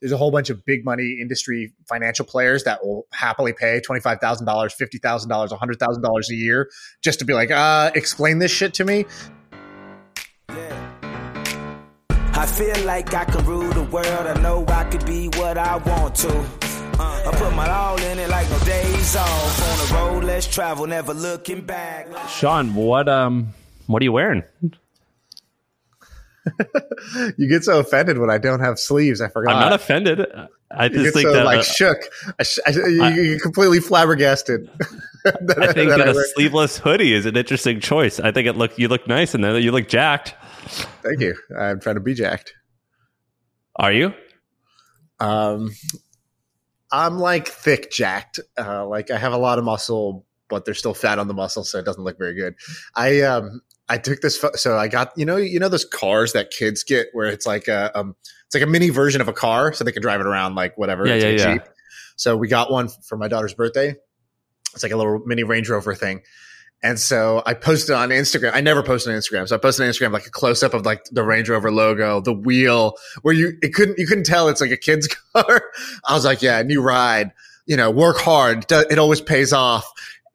there's a whole bunch of big money industry financial players that will happily pay $25,000, $50,000, $100,000 a year just to be like, uh, explain this shit to me. I feel like I can rule the world. I know I could be what I want to. Uh, I put my all in it like no days off. On the road, let's travel, never looking back. Shaan, what um, what are you wearing? you get so offended when I don't have sleeves. I forgot. I'm not offended. I just you get think so that like uh, shook. I, sh- I, you, you're completely flabbergasted. that- I think that that I a wear- sleeveless hoodie is an interesting choice. I think it look you look nice and then you look jacked. Thank you. I'm trying to be jacked. Are you? Um, I'm like thick jacked. Uh, like I have a lot of muscle, but there's still fat on the muscle, so it doesn't look very good. I um I took this so I got you know you know those cars that kids get where it's like a um it's like a mini version of a car so they can drive it around like whatever. Yeah, it's yeah, yeah. Jeep. So we got one for my daughter's birthday. It's like a little mini Range Rover thing. And so I posted on Instagram. I never posted on Instagram. So I posted on Instagram like a close up of like the Range Rover logo, the wheel, where you it couldn't you couldn't tell it's like a kid's car. I was like, yeah, new ride. You know, work hard. It always pays off.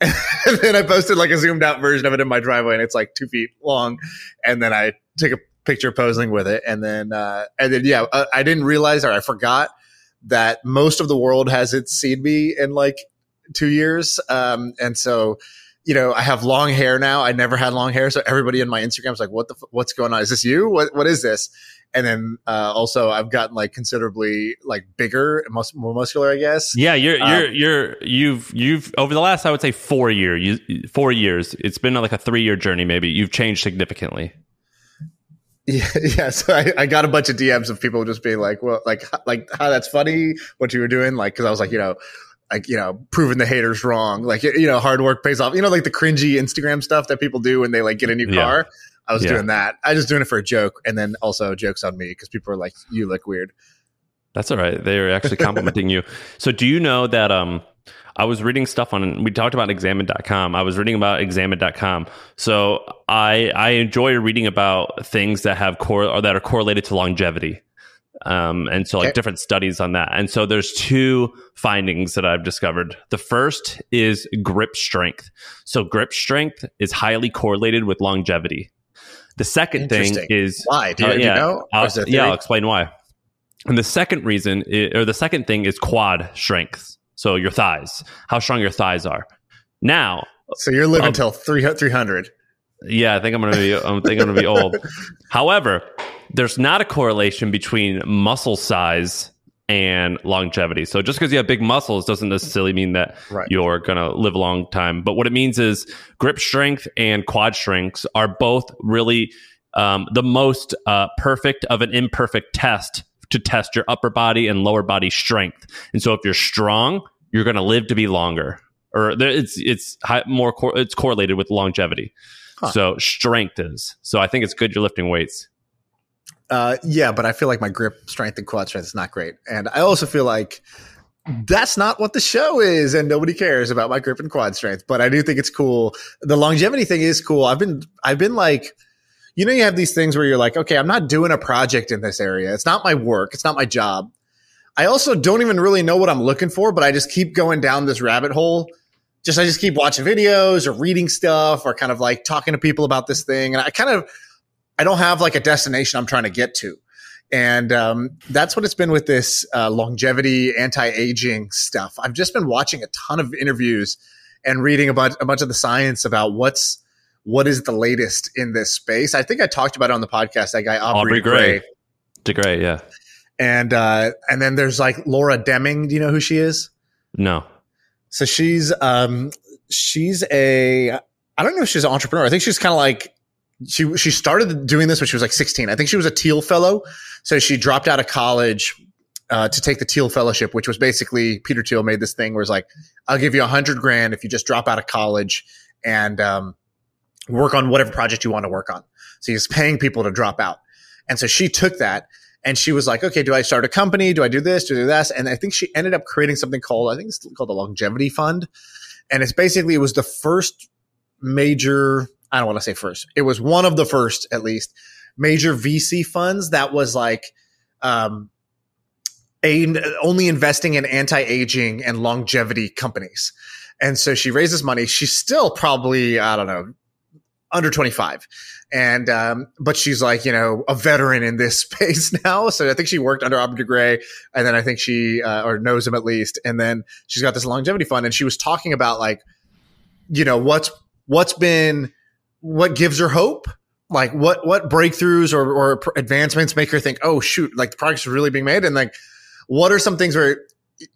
And then I posted like a zoomed out version of it in my driveway, and it's like two feet long. And then I took a picture posing with it, and then uh, and then yeah, uh, I didn't realize or I forgot that most of the world hasn't seen me in like two years, um, and so you know, I have long hair now. I never had long hair, so everybody in my Instagram is like, "What the? F- what's going on? Is this you? What? What is this?" And then uh, also, I've gotten like considerably like bigger, mus- more muscular, I guess. Yeah, you're Um, you're you're you've you've over the last I would say four year you, four years. It's been like a three year journey. Maybe you've changed significantly. Yeah, yeah. So I, I got a bunch of DMs of people just being like, "Well, like, like how that's funny what you were doing," like because I was like, you know, like you know, proving the haters wrong, like you know, hard work pays off. You know, like the cringy Instagram stuff that people do when they like get a new Yeah. car. I was Yeah. doing that. I was just doing it for a joke, and then also jokes on me because people are like, "You look weird." That's all right. They're actually complimenting you. So do you know that um I was reading stuff on we talked about examine.com. I was reading about examine.com. So I I enjoy reading about things that have core or that are correlated to longevity. Um, and so like Okay. different studies on that. And so there's two findings that I've discovered. The first is grip strength. So grip strength is highly correlated with longevity. The second thing is Why? Do, uh, you- do yeah, you know? I'll, is yeah. I'll explain why. And the second reason, i or the second thing, is quad strength. So your thighs, how strong your thighs are. Now, So you're living Um, till three hundred. yeah, I think I'm gonna be. I think I'm gonna be old. However, there's not a correlation between muscle size and longevity. So just because you have big muscles doesn't necessarily mean that Right. you're gonna live a long time. But what it means is grip strength and quad strengths are both really um, the most uh, perfect of an imperfect test to test your upper body and lower body strength. And so if you're strong, you're gonna live to be longer. Or there, it's it's high, more cor- it's correlated with longevity. Huh. So strength is. So I think it's good you're lifting weights. Uh, yeah, but I feel like my grip strength and quad strength is not great, and I also feel like that's not what the show is, and nobody cares about my grip and quad strength. But I do think it's cool. The longevity thing is cool. I've been, I've been like, you know, you have these things where you're like, okay, I'm not doing a project in this area. It's not my work. It's not my job. I also don't even really know what I'm looking for, but I just keep going down this rabbit hole. Just I just keep watching videos or reading stuff or kind of like talking to people about this thing, and I kind of I don't have like a destination I'm trying to get to. And um, that's what it's been with this uh, longevity, anti-aging stuff. I've just been watching a ton of interviews and reading about a bunch of the science about what's what is the latest in this space. I think I talked about it on the podcast. That guy Aubrey, Aubrey Grey. Grey. DeGray, yeah. and uh, and then there's like Laura Deming. Do you know who she is? No. So she's um she's a I don't know if she's an entrepreneur. I think she's kind of like she she started doing this when she was like 16. I think she was a Thiel fellow. So she dropped out of college uh, to take the Thiel fellowship, which was basically Peter Thiel made this thing where it's like, I'll give you a hundred grand if you just drop out of college and um, work on whatever project you want to work on. So he's paying people to drop out. And so she took that and she was like, okay, do I start a company? Do I do this? Do I do this? And I think she ended up creating something called, I think it's called the Longevity Fund. And it's basically, it was the first major, I don't want to say first, it was one of the first, at least, major VC funds that was like, um, a, only investing in anti-aging and longevity companies. And so she raises money. She's still probably, I don't know, under 25. And, um, but she's like, you know, a veteran in this space now. So I think she worked under Aubrey de Grey and then I think she, uh, or knows him at least. And then she's got this longevity fund and she was talking about like, you know, what's, what's been, what gives her hope? Like what what breakthroughs or, or advancements make her think oh shoot like the progress is really being made and like what are some things where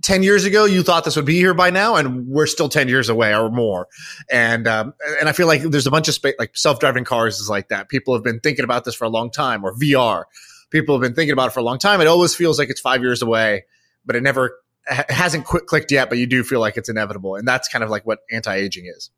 10 years ago you thought this would be here by now and we're still 10 years away or more? And um, and i feel like there's a bunch of space like self-driving cars is like that. People have been thinking about this for a long time or vr people have been thinking about it for a long time. It always feels like it's five years away but it never it hasn't clicked yet but you do feel like it's inevitable and that's kind of like what anti-aging is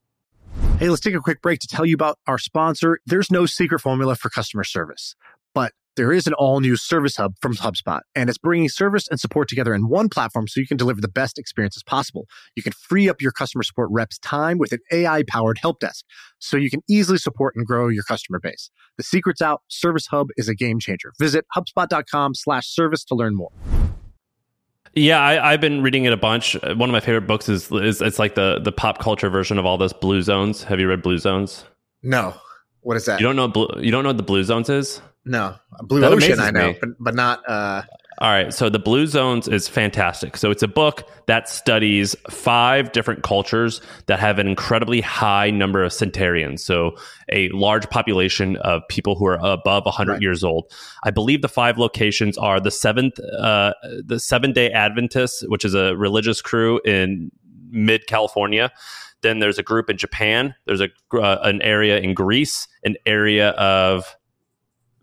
Hey, let's take a quick break to tell you about our sponsor. There's no secret formula for customer service, but there is an all new service hub from HubSpot, and it's bringing service and support together in one platform so you can deliver the best experiences possible. You can free up your customer support reps' time with an AI powered help desk so you can easily support and grow your customer base. The secret's out. Service Hub is a game changer. Visit HubSpot.com slash service to learn more. Yeah, I, have been reading it a bunch. One of my favorite books is is it's like the the pop culture version of all those Blue Zones. Have you read Blue Zones? No. What is that? You don't know blue, you don't know what the Blue Zones is? No, Blue that Ocean I know, but, but not uh, all right. So the Blue Zones is fantastic. So it's a book that studies five different cultures that have an incredibly high number of centenarians. So a large population of people who are above 100 right. years old. I believe the five locations are the seventh, uh, the Seven Day Adventists, which is a religious crew in mid California. Then there's a group in Japan. There's a uh, an area in Greece, an area of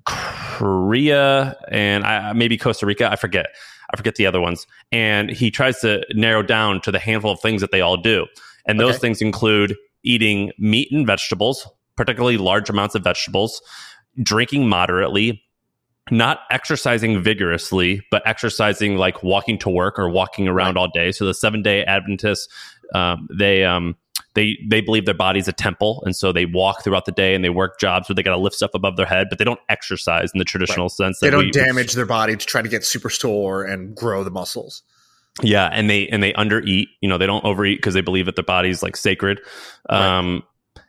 Korea and I, maybe Costa Rica. I forget. I forget the other ones. And he tries to narrow down to the handful of things that they all do. And those okay. things include eating meat and vegetables, particularly large amounts of vegetables, drinking moderately, not exercising vigorously, but exercising like walking to work or walking around right. all day. So the seven day Adventists, um, they um, they they believe their body's a temple, and so they walk throughout the day and they work jobs where they got to lift stuff above their head, but they don't exercise in the traditional right. sense. They don't we, damage their body to try to get super store and grow the muscles. Yeah, and they and they undereat. You know, they don't overeat because they believe that their body's like sacred. Um, right.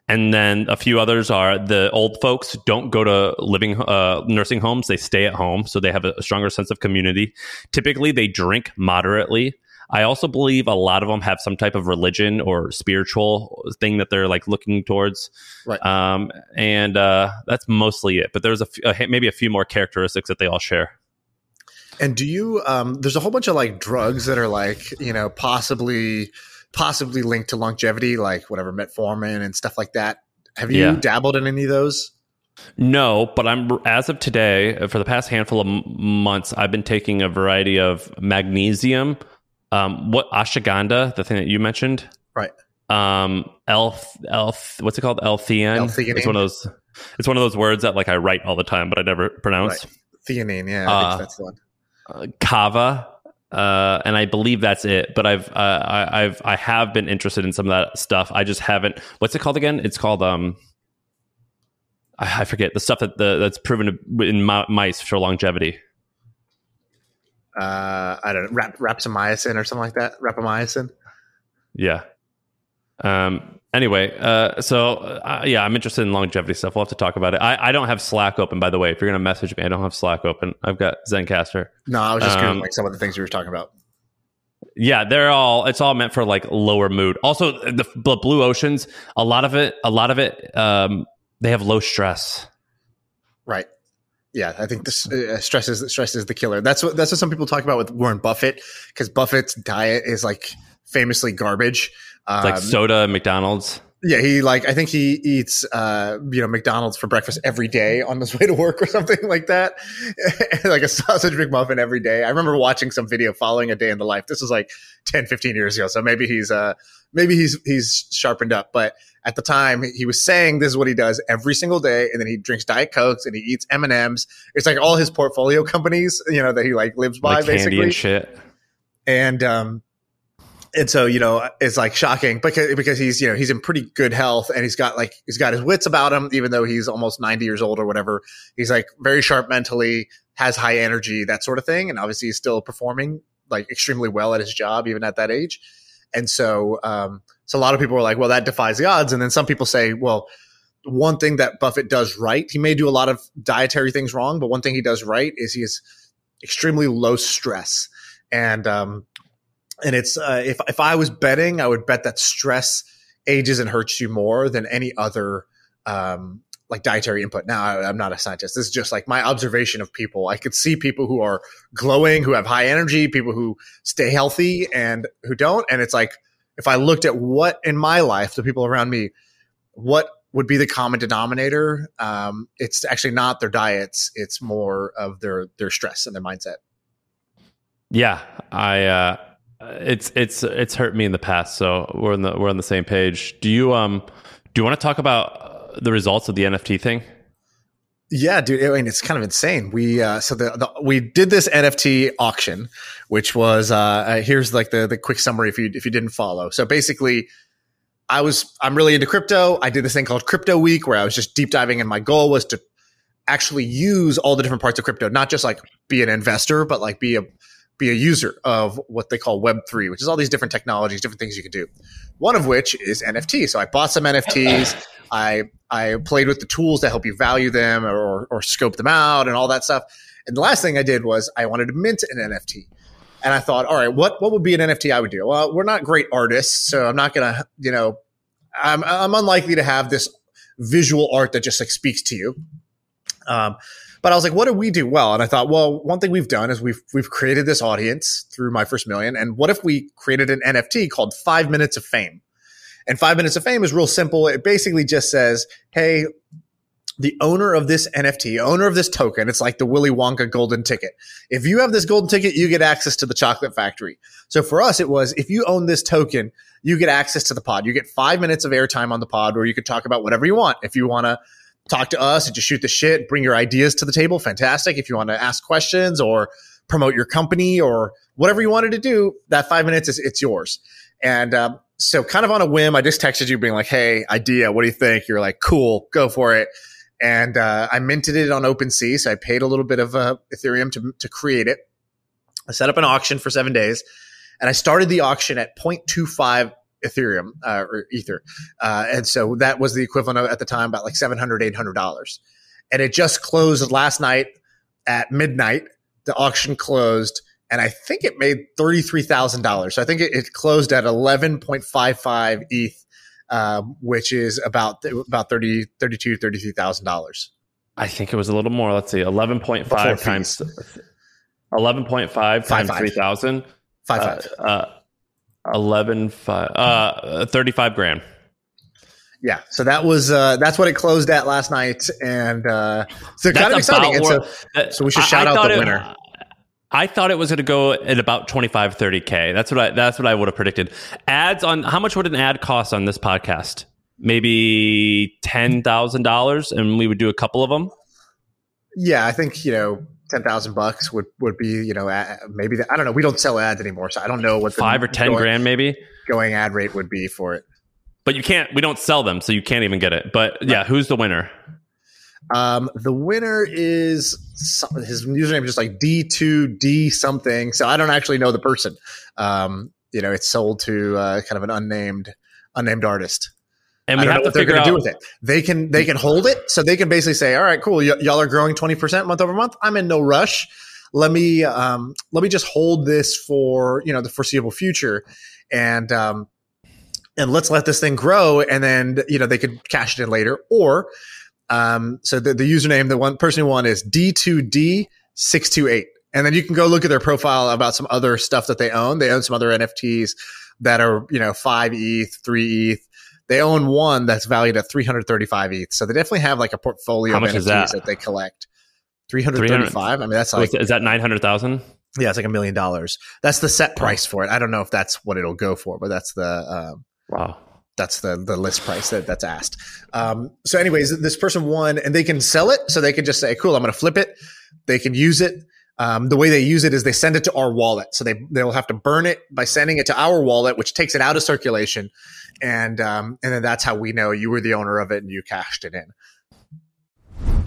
And then a few others are the old folks don't go to living uh, nursing homes; they stay at home, so they have a, a stronger sense of community. Typically, they drink moderately. I also believe a lot of them have some type of religion or spiritual thing that they're like looking towards. Right. Um, and uh, that's mostly it. But there's a f- maybe a few more characteristics that they all share. And do you? Um, there's a whole bunch of like drugs that are like you know possibly possibly linked to longevity, like whatever metformin and stuff like that. Have you yeah. dabbled in any of those? No, but I'm as of today for the past handful of m- months, I've been taking a variety of magnesium, um, what ashwagandha, the thing that you mentioned, right? Um, elf, elf, what's it called? L-theanine. It's one of those. It's one of those words that like I write all the time, but I never pronounce. Right. Theanine, yeah, uh, that's the one. Uh, kava, uh, and I believe that's it. But I've uh, I, I've I have been interested in some of that stuff. I just haven't. What's it called again? It's called um. I, I forget the stuff that the, that's proven in mice for longevity uh, I don't know, rap, rapamycin or something like that. Rapamycin. Yeah. Um, anyway, uh, so uh, yeah, I'm interested in longevity stuff. We'll have to talk about it. I, I don't have Slack open, by the way. If you're going to message me, I don't have Slack open. I've got Zencastr. No, I was just um, like some of the things we were talking about. Yeah, they're all. It's all meant for like lower mood. Also, the, the blue oceans. A lot of it. A lot of it. Um, they have low stress. Right yeah, I think this uh, stress is stress is the killer. That's what that's what some people talk about with Warren Buffett because Buffett's diet is like famously garbage. Um, like soda, McDonald's. Yeah, he like I think he eats uh you know McDonald's for breakfast every day on his way to work or something like that. like a sausage McMuffin every day. I remember watching some video following a day in the life. This was like 10 15 years ago. So maybe he's uh maybe he's he's sharpened up, but at the time he was saying this is what he does every single day and then he drinks diet cokes and he eats m&ms it's like all his portfolio companies you know that he like lives by like basically and shit and um and so you know it's like shocking because because he's you know he's in pretty good health and he's got like he's got his wits about him even though he's almost 90 years old or whatever he's like very sharp mentally has high energy, that sort of thing. And obviously, he's still performing like extremely well at his job, even at that age. And so, um, so a lot of people are like, well, that defies the odds. And then some people say, well, one thing that Buffett does right, he may do a lot of dietary things wrong, but one thing he does right is he is extremely low stress. And, um, and it's, uh, if, if I was betting, I would bet that stress ages and hurts you more than any other, um, like dietary input. Now, I, am not a scientist. This is just like my observation of people. I could see people who are glowing, who have high energy, people who stay healthy and who don't. And it's like, if I looked at what in my life, the people around me, what would be the common denominator, um, it's actually not their diets. It's more of their, their stress and their mindset. Yeah. I, uh, it's, it's, it's hurt me in the past. So we're in the, we're on the same page. Do you, um, do you want to talk about the results of the NFT thing? Yeah, dude. I mean, it's kind of insane. We uh, so the, the, we did this NFT auction, which was uh, uh, here's like the the quick summary if you if you didn't follow. So basically, I was I'm really into crypto. I did this thing called Crypto Week where I was just deep diving, and my goal was to actually use all the different parts of crypto, not just like be an investor, but like be a be a user of what they call Web three, which is all these different technologies, different things you can do. One of which is NFT. So I bought some NFTs. I I played with the tools to help you value them or, or scope them out and all that stuff. And the last thing I did was I wanted to mint an NFT. And I thought, all right, what what would be an NFT I would do? Well, we're not great artists, so I'm not gonna, you know, I'm I'm unlikely to have this visual art that just like speaks to you. Um, but I was like, what do we do well? And I thought, well, one thing we've done is we've we've created this audience through my first million. And what if we created an NFT called Five Minutes of Fame? And five minutes of fame is real simple. It basically just says, Hey, the owner of this NFT, owner of this token, it's like the Willy Wonka golden ticket. If you have this golden ticket, you get access to the chocolate factory. So for us, it was if you own this token, you get access to the pod. You get five minutes of airtime on the pod where you can talk about whatever you want. If you want to talk to us and just shoot the shit, bring your ideas to the table, fantastic. If you want to ask questions or promote your company or whatever you wanted to do, that five minutes is it's yours. And um, so kind of on a whim, I just texted you being like, Hey, idea. What do you think? You're like, cool, go for it. And, uh, I minted it on OpenSea. So I paid a little bit of, uh, Ethereum to, to create it. I set up an auction for seven days and I started the auction at 0.25 Ethereum uh, or Ether. Uh, and so that was the equivalent of, at the time about like $700, $800. And it just closed last night at midnight. The auction closed and I think it made $33,000. So I think it, it closed at 11.55 ETH, uh, um, which is about, about 30, 32, $33,000. I think it was a little more. Let's see, 11.5 times 11.5 times 3,000. 5, 5. Uh, uh, 11, five, uh, 35 grand. Yeah, so that was uh, that's what it closed at last night, and uh, so kind of exciting. And so, so we should shout I, I out the winner. I thought it was going to go at about 25, 30K. That's what I, that's what I would have predicted. Ads on, how much would an ad cost on this podcast? Maybe $10,000 and we would do a couple of them. Yeah. I think, you know, 10,000 bucks would, would be, you know, maybe, the, I don't know. We don't sell ads anymore. So I don't know what the five or 10 going, grand maybe going ad rate would be for it. But you can't, we don't sell them. So you can't even get it. But yeah, who's the winner? Um, the winner is his username is just like D2D something. So I don't actually know the person. Um, you know, it's sold to uh, kind of an unnamed unnamed artist. And we have to figure out what to do with it. They can they can hold it, so they can basically say, "All right, cool, y- y'all are growing twenty percent month over month. I'm in no rush. Let me um, let me just hold this for you know the foreseeable future, and um, and let's let this thing grow, and then you know they could cash it in later, or um, so the, the username, the one person who won is D2D628. And then you can go look at their profile about some other stuff that they own. They own some other NFTs that are, you know, five ETH, three ETH. They own one that's valued at 335 ETH. So they definitely have like a portfolio How of NFTs that? that? they collect. 335. I mean, that's like, is that 900,000? Yeah, it's like a million dollars. That's the set price for it. I don't know if that's what it'll go for, but that's the, um, wow that's the the list price that that's asked. Um, so, anyways, this person won, and they can sell it. So they can just say, "Cool, I'm going to flip it." They can use it. Um, the way they use it is they send it to our wallet. So they they'll have to burn it by sending it to our wallet, which takes it out of circulation, and um, and then that's how we know you were the owner of it and you cashed it in.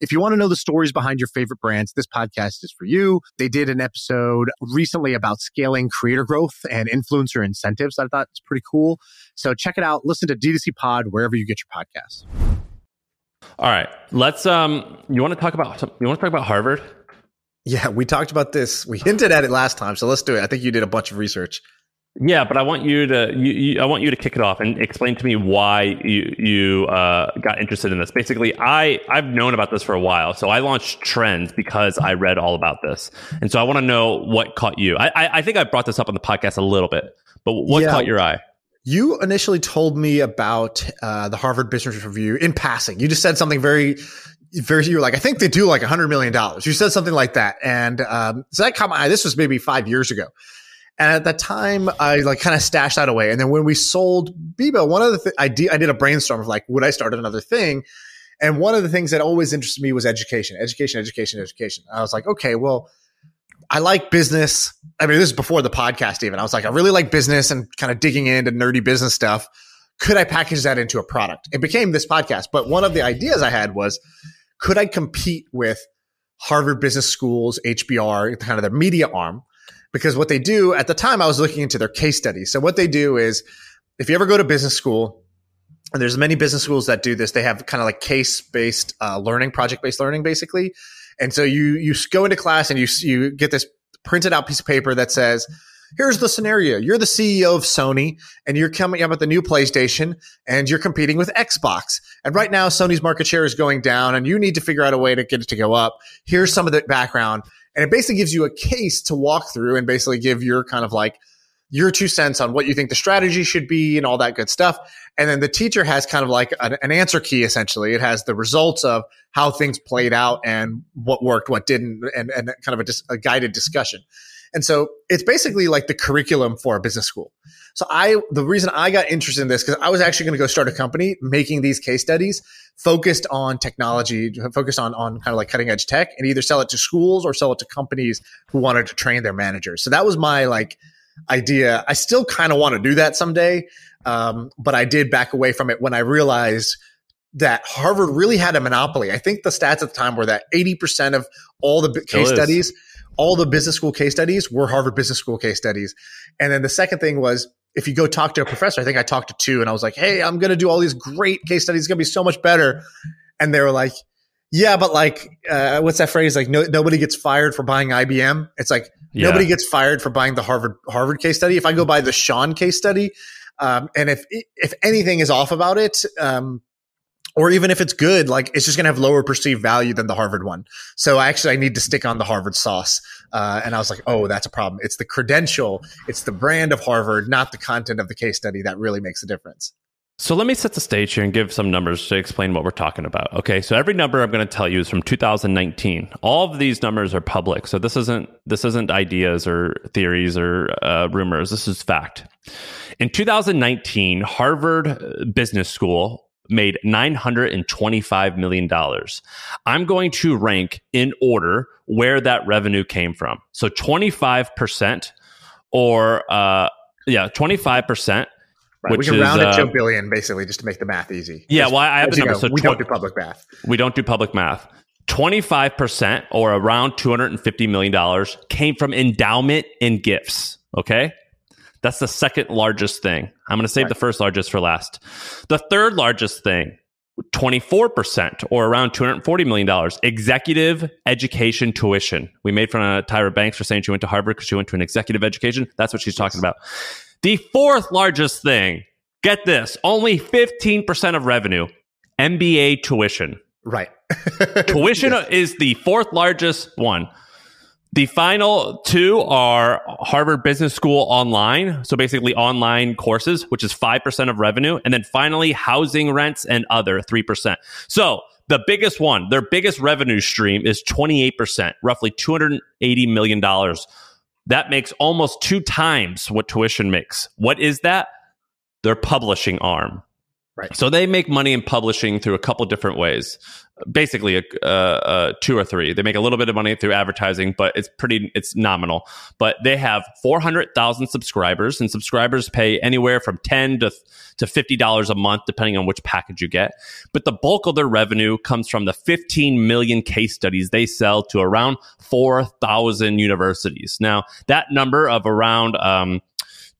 If you want to know the stories behind your favorite brands, this podcast is for you. They did an episode recently about scaling creator growth and influencer incentives. I thought it's pretty cool. So check it out. Listen to D2C Pod wherever you get your podcasts. All right, let's. Um, you want to talk about? You want to talk about Harvard? Yeah, we talked about this. We hinted at it last time, so let's do it. I think you did a bunch of research. Yeah, but I want you to you, you, I want you to kick it off and explain to me why you you uh, got interested in this. Basically, I I've known about this for a while, so I launched Trends because I read all about this, and so I want to know what caught you. I, I, I think I brought this up on the podcast a little bit, but what yeah. caught your eye? You initially told me about uh, the Harvard Business Review in passing. You just said something very very you were like, I think they do like a hundred million dollars. You said something like that. And um, so that caught my eye. This was maybe five years ago. And at that time, I like kind of stashed that away. And then when we sold Bebo, one of the th- I did a brainstorm of like, would I start another thing? And one of the things that always interested me was education, education, education, education. I was like, okay, well, I like business. I mean, this is before the podcast even. I was like, I really like business and kind of digging into nerdy business stuff. Could I package that into a product? It became this podcast. But one of the ideas I had was, could I compete with Harvard Business School's HBR, kind of their media arm? Because what they do at the time, I was looking into their case studies. So what they do is if you ever go to business school, and there's many business schools that do this, they have kind of like case based uh, learning, project based learning, basically. And so you you go into class and you you get this printed out piece of paper that says, here's the scenario. You're the CEO of Sony and you're coming up with the new PlayStation and you're competing with Xbox. And right now, Sony's market share is going down and you need to figure out a way to get it to go up. Here's some of the background. And it basically gives you a case to walk through and basically give your kind of like your two cents on what you think the strategy should be and all that good stuff. And then the teacher has kind of like an, an answer key essentially. It has the results of how things played out and what worked, what didn't, and, and kind of a, dis- a guided discussion. And so it's basically like the curriculum for a business school. So I, the reason I got interested in this, because I was actually going to go start a company making these case studies focused on technology, focused on, on kind of like cutting edge tech and either sell it to schools or sell it to companies who wanted to train their managers. So that was my like idea. I still kind of want to do that someday. Um, but I did back away from it when I realized that Harvard really had a monopoly. I think the stats at the time were that 80% of all the case studies all the business school case studies were Harvard Business School case studies. And then the second thing was if you go talk to a professor, I think I talked to two and I was like, Hey, I'm going to do all these great case studies. It's going to be so much better. And they were like, yeah, but like, uh, what's that phrase? Like, no, nobody gets fired for buying IBM. It's like yeah. nobody gets fired for buying the Harvard Harvard case study. If I go buy the Shaan case study, um, and if if anything is off about it, um, or even if it's good, like it's just going to have lower perceived value than the Harvard one. So actually, I need to stick on the Harvard sauce. Uh, and I was like, oh, that's a problem. It's the credential, it's the brand of Harvard, not the content of the case study that really makes a difference. So let me set the stage here and give some numbers to explain what we're talking about. Okay, so every number I'm going to tell you is from 2019. All of these numbers are public, so this isn't this isn't ideas or theories or uh, rumors. This is fact. In 2019, Harvard Business School made $925 million. I'm going to rank in order where that revenue came from. So 25% or, uh, yeah, 25%. Right. we can round it to a uh, billion, basically, just to make the math easy. Yeah, well, I have the number. so we tw- don't do public math. We don't do public math. 25% or around $250 million came from endowment and gifts. Okay. That's the second largest thing. I'm going to save right. the first largest for last. The third largest thing, 24% or around $240 million, executive education tuition. We made fun of Tyra Banks for saying she went to Harvard because she went to an executive education. That's what she's talking about. The fourth largest thing, get this, only 15% of revenue, MBA tuition. Right. tuition yes. is the fourth largest one. The final two are Harvard Business School online. So basically online courses, which is 5% of revenue. And then finally, housing rents and other 3%. So the biggest one, their biggest revenue stream is 28%, roughly $280 million. That makes almost two times what tuition makes. What is that? Their publishing arm. Right. So they make money in publishing through a couple different ways. Basically, a, uh, uh, two or three. They make a little bit of money through advertising, but it's pretty, it's nominal. But they have four hundred thousand subscribers, and subscribers pay anywhere from ten to to fifty dollars a month, depending on which package you get. But the bulk of their revenue comes from the fifteen million case studies they sell to around four thousand universities. Now, that number of around um,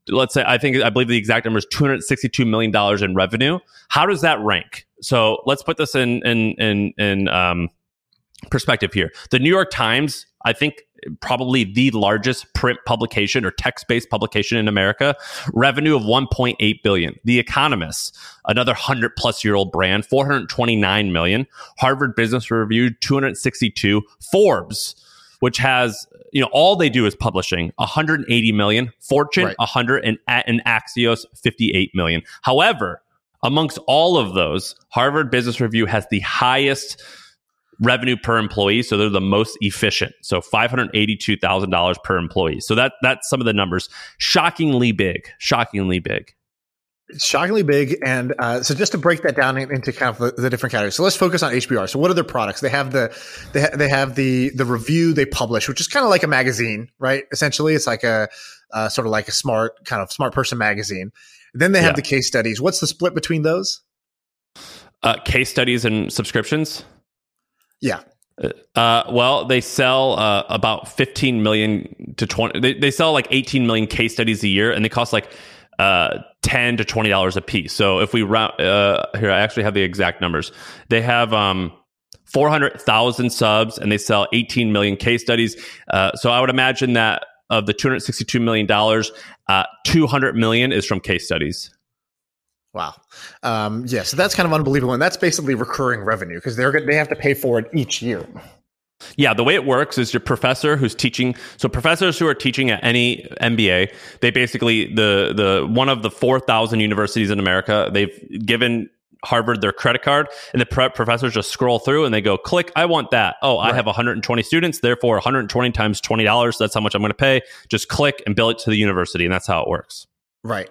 let's say I think I believe the exact number is 262 million dollars in revenue. How does that rank? So let's put this in in in in um, perspective here. The New York Times, I think probably the largest print publication or text-based publication in America, revenue of 1.8 billion. The Economist, another 100 plus year old brand, 429 million. Harvard Business Review 262. Forbes which has you know all they do is publishing. 180 million. Fortune Right. 100 and, and axios 58 million. However amongst all of those harvard business review has the highest revenue per employee so they're the most efficient. So $582000 per employee. So that that's some of the numbers. Shockingly big shockingly big shockingly big. And uh, so just to break that down into kind of the, the different categories. So let's focus on HBR. So what are their products? They have the they, ha- they have the the review they publish, which is kind of like a magazine, right? Essentially, it's like a uh, sort of like a smart kind of smart person magazine. Then they have Yeah. the case studies. What's the split between those? uh, case studies and subscriptions Yeah, Uh, well, they sell uh, about 15 million to 20. They, they sell like 18 million case studies a year, and they cost like uh, 10 to 20 dollars a piece. So if we round uh, here, I actually have the exact numbers. They have um, 400,000 subs, and they sell 18 million case studies. Uh, so I would imagine that of the 262 million dollars, uh, 200 million is from case studies. Wow. Um, yeah, so that's kind of unbelievable, and that's basically recurring revenue because they're they have to pay for it each year. Yeah, the way it works is your professor who's teaching. So professors who are teaching at any MBA, they basically the the one of the four thousand universities in America. They've given Harvard their credit card, and the pre- professors just scroll through and they go, "Click, I want that. Oh, I have 120 students, therefore 120 times twenty dollars. That's how much I'm going to pay. Just click and bill it to the university, and that's how it works." Right.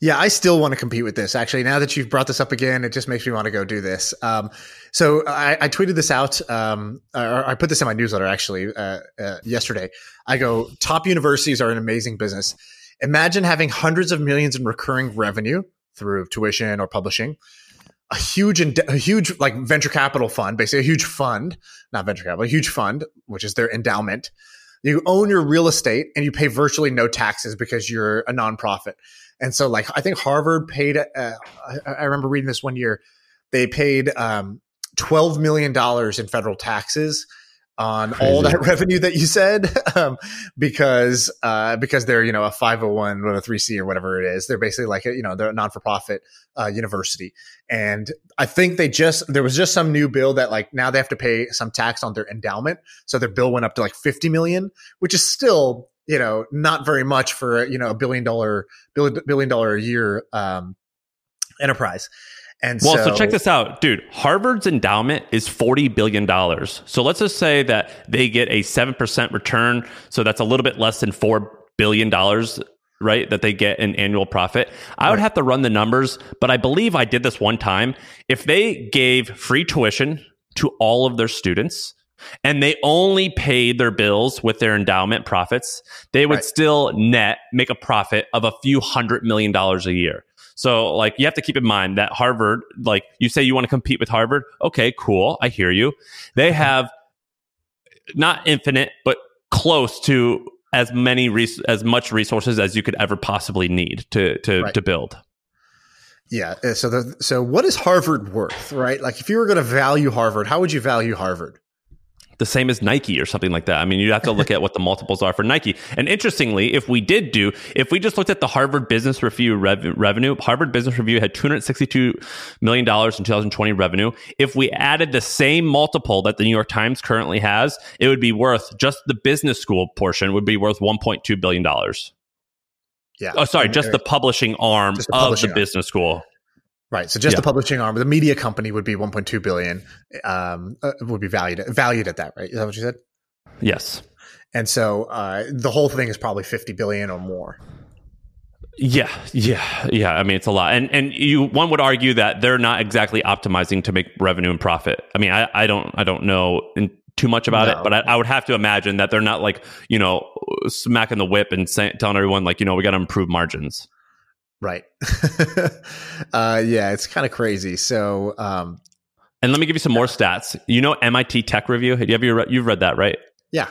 Yeah, I still want to compete with this. Actually, now that you've brought this up again, it just makes me want to go do this. Um, so I, I tweeted this out. Um, or I put this in my newsletter actually uh, uh, yesterday. I go, top universities are an amazing business. Imagine having hundreds of millions in recurring revenue through tuition or publishing, a huge, a huge like venture capital fund, basically a huge fund, not venture capital, a huge fund, which is their endowment. You own your real estate and you pay virtually no taxes because you're a nonprofit. And so, like, I think Harvard paid. Uh, I, I remember reading this one year. They paid um, twelve million dollars in federal taxes on all that revenue that you said, um, because uh, because they're you know a five hundred one or a three C or whatever it is. They're basically like a, you know they're a non for profit uh, university, and I think they just there was just some new bill that like now they have to pay some tax on their endowment, so their bill went up to like fifty million, which is still you know not very much for you know a billion dollar billion, billion dollar a year um, enterprise. And Well, so, so check this out, dude. Harvard's endowment is $40 billion. So let's just say that they get a 7% return. So that's a little bit less than $4 billion, right? That they get in annual profit. I would have to run the numbers, but I believe I did this one time. If they gave free tuition to all of their students, and they only paid their bills with their endowment profits, they would Right. still net make a profit of a few hundred million dollars a year. So, like, you have to keep in mind that Harvard, like, you say you want to compete with Harvard. Okay, cool. I hear you. They have not infinite, but close to as many res- as much resources as you could ever possibly need to to Right. to build. yeah. uh, So the so what is Harvard worth, right? Like if you were going to value Harvard, how would you value Harvard? The same as Nike or something like that. I mean, you'd have to look at what the multiples are for Nike. And interestingly, if we did do, if we just looked at the Harvard Business Review rev- revenue, Harvard Business Review had $262 million in 2020 revenue. If we added the same multiple that the New York Times currently has, it would be worth just the business school portion would be worth $1.2 billion. Yeah. Oh, sorry, just the publishing arm the of the arm. business school. Right. So just Yeah. the publishing arm, the media company would be 1.2 billion. Um, uh, would be valued valued at that, right? Is that what you said? Yes. And so uh, the whole thing is probably 50 billion or more. Yeah, yeah, yeah. I mean, it's a lot, and and you one would argue that they're not exactly optimizing to make revenue and profit. I mean, I, I don't I don't know in, too much about it, but I, I would have to imagine that they're not like you know smacking the whip and say, telling everyone like you know we got to improve margins. Right. uh, yeah, it's kind of crazy. So um, And let me give you some more stats. You know MIT Tech Review. Have you re- you've read that, right? yeah,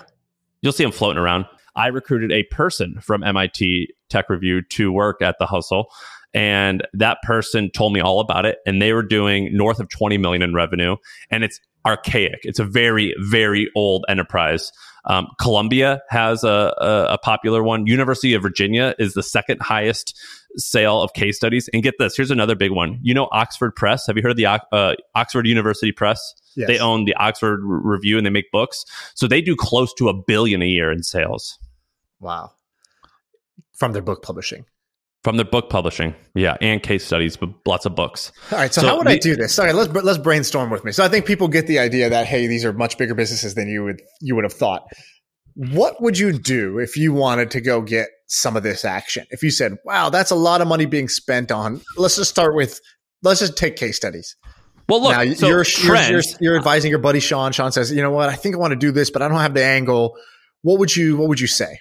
You'll see them floating around. I recruited a person from MIT Tech Review to work at the Hustle, and that person told me all about it. And they were doing north of 20 million in revenue, and it's archaic. It's a very, very old enterprise. Um, Columbia has a, a, a popular one. University of Virginia is the second highest sale of case studies. And get this, here's another big one. You know Oxford Press? Have you heard of the uh, Oxford University Press? yes. They own the Oxford Review and they make books. So they do close to a billion a year in sales wow from their book publishing. from their book publishing. Yeah, and case studies, but lots of books. All right, so, So how would I do this? Sorry, let's let's brainstorm with me. So I think people get the idea that hey, these are much bigger businesses than you would you would have thought. What would you do if you wanted to go get some of this action? If you said, "Wow, that's a lot of money being spent on," let's just start with let's just take case studies. Well, look, now so you're, you're, you're you're uh, advising your buddy Shaan. Shaan says, "You know what? I think I want to do this, but I don't have the angle." What would you What would you say?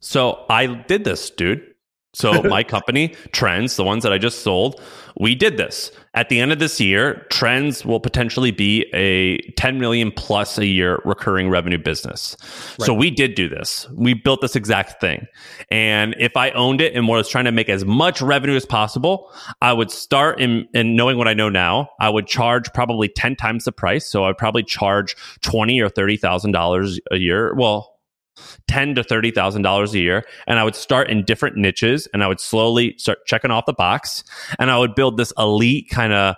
So I did this, dude. So my company, Trends, the ones that I just sold, we did this. At the end of this year, Trends will potentially be a 10 million plus a year recurring revenue business. So we did do this. We built this exact thing. And if I owned it and was trying to make as much revenue as possible, I would start in, in knowing what I know now, I would charge probably 10 times the price. So I'd probably charge 20 or $30,000 a year. Well, ten to thirty thousand dollars a year, and I would start in different niches, and I would slowly start checking off the box, and I would build this elite kind of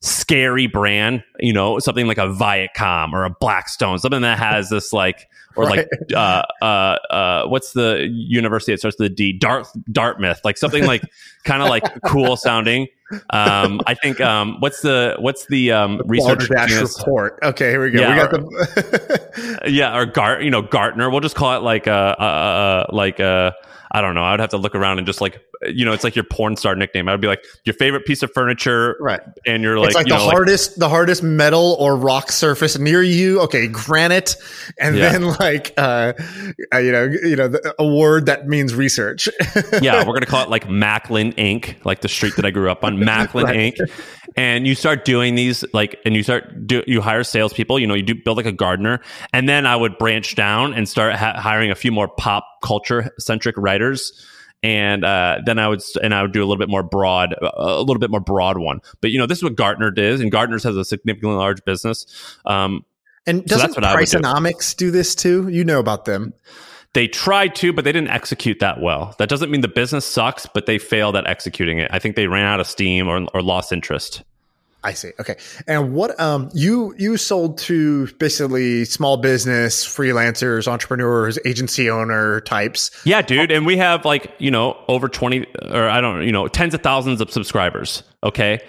scary brand, you know, something like a Viacom or a Blackstone, something that has this like, or like, uh, uh, uh, what's the university that starts with a D? Dart, Dartmouth, like something like kind of like cool sounding. Um, I think, um, what's the, what's the, um, research? Balderdash report. Okay, here we go. Yeah, we got the. yeah, or Gart, you know, Gartner. We'll just call it like uh, uh, uh like uh, I don't know. I would have to look around and just like, you know, it's like your porn star nickname. I'd be like your favorite piece of furniture, right. and you're like, it's like you the know, like- hardest, the hardest metal or rock surface near you. Okay, granite, and Yeah. then like, uh, uh, you know, you know, a word that means research. yeah, we're gonna call it like Macklin Inc., like the street that I grew up on, Macklin Right. Inc. And you start doing these, like, and you start do you hire salespeople. You know, you do build like a Gartner, and then I would branch down and start ha- hiring a few more pop culture centric writers. And uh, then I would and I would do a little bit more broad, a little bit more broad one. But you know, this is what Gartner does, and Gartner's has a significantly large business. Um, and doesn't I would do. Priceonomics do this too? You know about them. they tried to, but they didn't execute that well. That doesn't mean the business sucks, but they failed at executing it. I think they ran out of steam or, or lost interest. I see. Okay. And what um you you sold to basically small business, freelancers, entrepreneurs, agency owner types. Yeah, dude. And we have like, you know, over 20 or I don't, know, you know, tens of thousands of subscribers. Okay.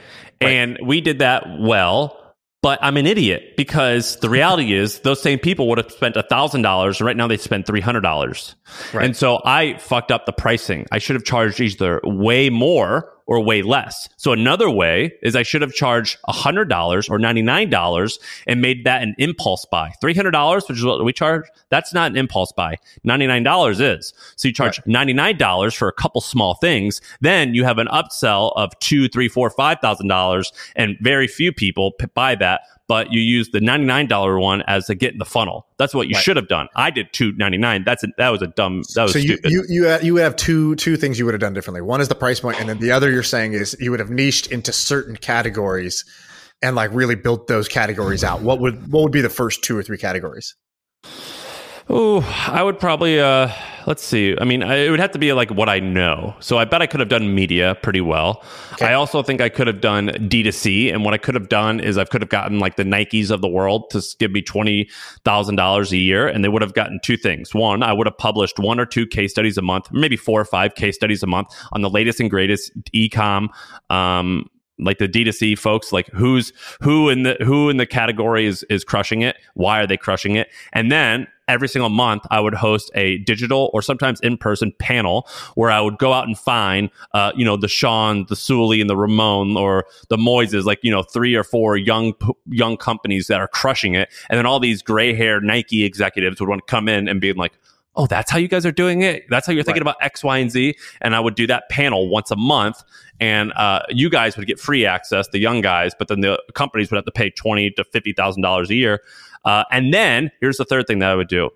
And we did that well. But I'm an idiot because the reality is those same people would have spent $1,000 and right now they spend $300. Right. And so I fucked up the pricing. I should have charged either way more or way less. So another way is I should have charged $100 or $99 and made that an impulse buy. $300, which is what we charge, that's not an impulse buy. $99 is. So you charge $99 for a couple small things. Then you have an upsell of two, three, four, five thousand dollars, and very few people p- buy that. But you use the ninety nine dollar one as a get in the funnel. That's what you Right. should have done. I did two ninety nine. That's a, that was a dumb. That was so you, stupid. you you uh, you have two two things you would have done differently. One is the price point, and then the other you're saying is you would have niched into certain categories and like really built those categories out. What would what would be the first two or three categories? Oh, I would probably. uh Let's see. I mean, I, it would have to be like what I know. So I bet I could have done media pretty well. Okay. I also think I could have done D2C, and what I could have done is I could have gotten like the Nikes of the world to give me twenty thousand dollars a year, and they would have gotten two things. One, I would have published one or two case studies a month, maybe four or five case studies a month on the latest and greatest ecom. Um, like the D2C folks, like who's who in the who in the category is is crushing it? Why are they crushing it? And then every single month I would host a digital or sometimes in person panel where I would go out and find, uh, you know, the Sean, the Sully, and the Ramon or the Moises, like you know, three or four young young companies that are crushing it, and then all these gray haired Nike executives would want to come in and be like. Oh, that's how you guys are doing it. That's how you're thinking right. about X, Y, and Z. And I would do that panel once a month, and uh, you guys would get free access, the young guys, but then the companies would have to pay twenty to fifty thousand dollars a year. Uh, and then here's the third thing that I would do.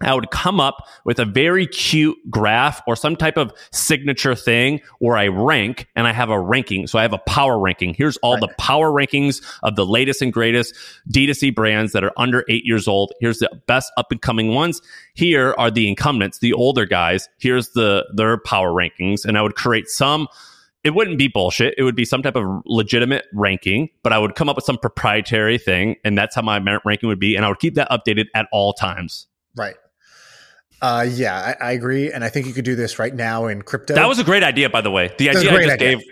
I would come up with a very cute graph or some type of signature thing where I rank and I have a ranking. So I have a power ranking. Here's all right. the power rankings of the latest and greatest D2C brands that are under eight years old. Here's the best up and coming ones. Here are the incumbents, the older guys. Here's the their power rankings. And I would create some it wouldn't be bullshit. It would be some type of legitimate ranking, but I would come up with some proprietary thing, and that's how my ranking would be. And I would keep that updated at all times. Right. Uh, yeah, I, I, agree, and I think you could do this right now in crypto. That was a great idea, by the way. The idea I just idea. gave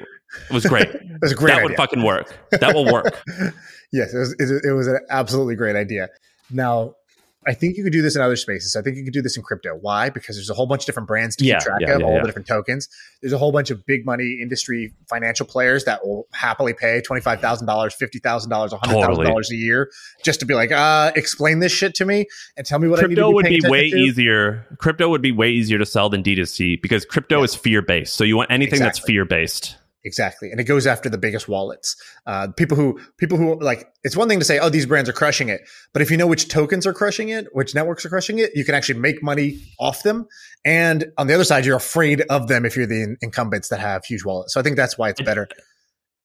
was great. it was a great. That idea. would fucking work. That will work. yes, it was, it was an absolutely great idea. Now, I think you could do this in other spaces. I think you could do this in crypto. Why? Because there's a whole bunch of different brands to yeah, keep track yeah, of, yeah, all the different tokens. There's a whole bunch of big money industry financial players that will happily pay twenty five thousand dollars, fifty thousand dollars, hundred thousand totally. dollars a year just to be like, uh, explain this shit to me and tell me what crypto I need to be would be way to. easier. Crypto would be way easier to sell than D2C because crypto is fear based. So you want anything exactly. that's fear based. Exactly, and it goes after the biggest wallets. Uh, people who people who like it's one thing to say, oh, these brands are crushing it, but if you know which tokens are crushing it, which networks are crushing it, you can actually make money off them. And on the other side, you're afraid of them if you're the incumbents that have huge wallets. So I think that's why it's better.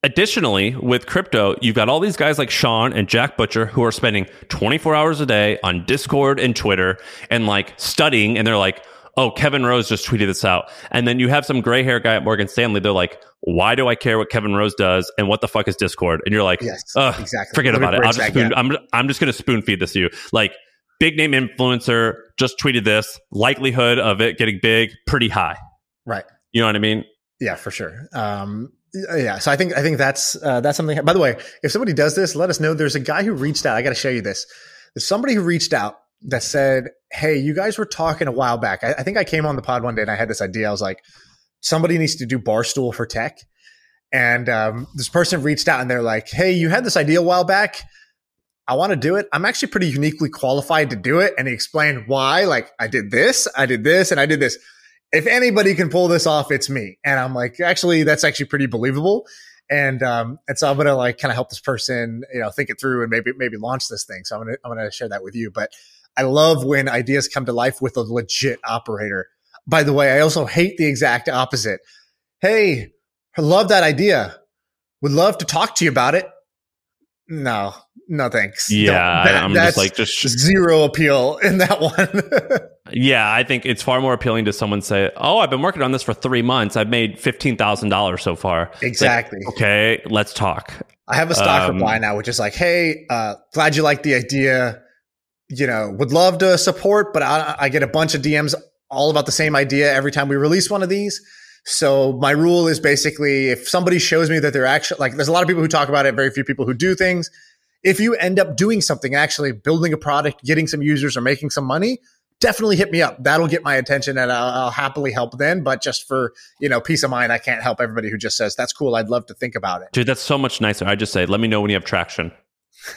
Additionally, with crypto, you've got all these guys like Shaan and Jack Butcher who are spending 24 hours a day on Discord and Twitter and like studying, and they're like oh, Kevin Rose just tweeted this out. And then you have some gray hair guy at Morgan Stanley. They're like, why do I care what Kevin Rose does? And what the fuck is Discord? And you're like, yes, exactly. Forget about it. I'll just spoon, I'm, I'm just going to spoon feed this to you. Like, big name influencer just tweeted this. Likelihood of it getting big, pretty high. Right. You know what I mean? Yeah, for sure. Um, yeah, so I think I think that's uh, that's something. By the way, if somebody does this, let us know. There's a guy who reached out. I got to show you this. There's somebody who reached out that said, Hey, you guys were talking a while back. I, I, think I came on the pod one day and I had this idea. I was like, somebody needs to do Barstool for tech. And um, this person reached out and they're like, Hey, you had this idea a while back. I want to do it. I'm actually pretty uniquely qualified to do it. And he explained why. Like, I did this, I did this, and I did this. If anybody can pull this off, it's me. And I'm like, actually, that's actually pretty believable. And um, and so I'm gonna like kind of help this person, you know, think it through and maybe maybe launch this thing. So I'm gonna I'm gonna share that with you. But I love when ideas come to life with a legit operator. By the way, I also hate the exact opposite. Hey, I love that idea. Would love to talk to you about it. No, no thanks. Yeah, that, I'm just like just zero appeal in that one. yeah, I think it's far more appealing to someone say, "Oh, I've been working on this for three months. I've made fifteen thousand dollars so far." Exactly. Like, okay, let's talk. I have a stock um, reply now, which is like, "Hey, uh, glad you like the idea you know, would love to support, but I, I, get a bunch of DMs all about the same idea every time we release one of these. So my rule is basically if somebody shows me that they're actually like, there's a lot of people who talk about it, very few people who do things. If you end up doing something, actually building a product, getting some users or making some money, definitely hit me up. That'll get my attention and I'll, I'll happily help then. But just for, you know, peace of mind, I can't help everybody who just says, that's cool. I'd love to think about it. Dude, that's so much nicer. I just say, let me know when you have traction.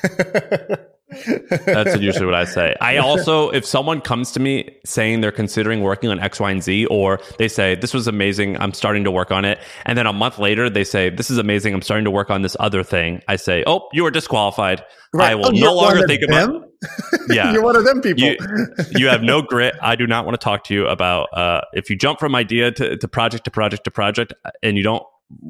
That's usually what I say. I also, if someone comes to me saying they're considering working on X, Y, and Z, or they say, This was amazing, I'm starting to work on it. And then a month later, they say, This is amazing, I'm starting to work on this other thing. I say, Oh, you are disqualified. Right. I will oh, no longer think about Yeah. you're one of them people. You, you, have no grit. I do not want to talk to you about uh, if you jump from idea to, to project to project to project and you don't,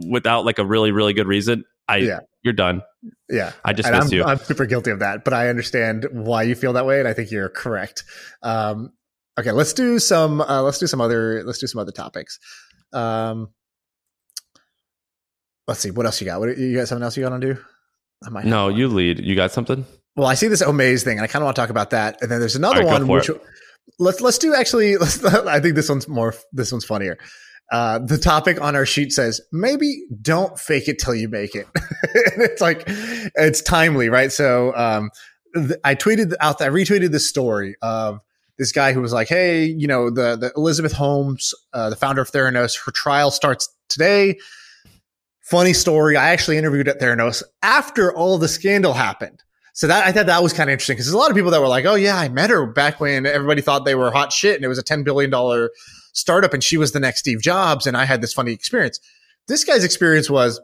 without like a really, really good reason, I, yeah. you're done. Yeah. I just miss I'm, you. I'm super guilty of that, but I understand why you feel that way. And I think you're correct. Um, okay. Let's do some, uh, let's do some other, let's do some other topics. Um, let's see. What else you got? What you got? Something else you got to do? I might no, you lead. You got something? Well, I see this Omaze thing and I kind of want to talk about that. And then there's another right, one, which it. let's, let's do actually, let's, I think this one's more, this one's funnier. Uh, the topic on our sheet says maybe don't fake it till you make it. it's like it's timely, right? So um, th- I tweeted out, I retweeted the story of this guy who was like, "Hey, you know, the the Elizabeth Holmes, uh, the founder of Theranos, her trial starts today." Funny story. I actually interviewed at Theranos after all the scandal happened. So that I thought that was kind of interesting because there's a lot of people that were like, "Oh yeah, I met her back when everybody thought they were hot shit and it was a ten billion dollar startup and she was the next Steve Jobs and I had this funny experience." This guy's experience was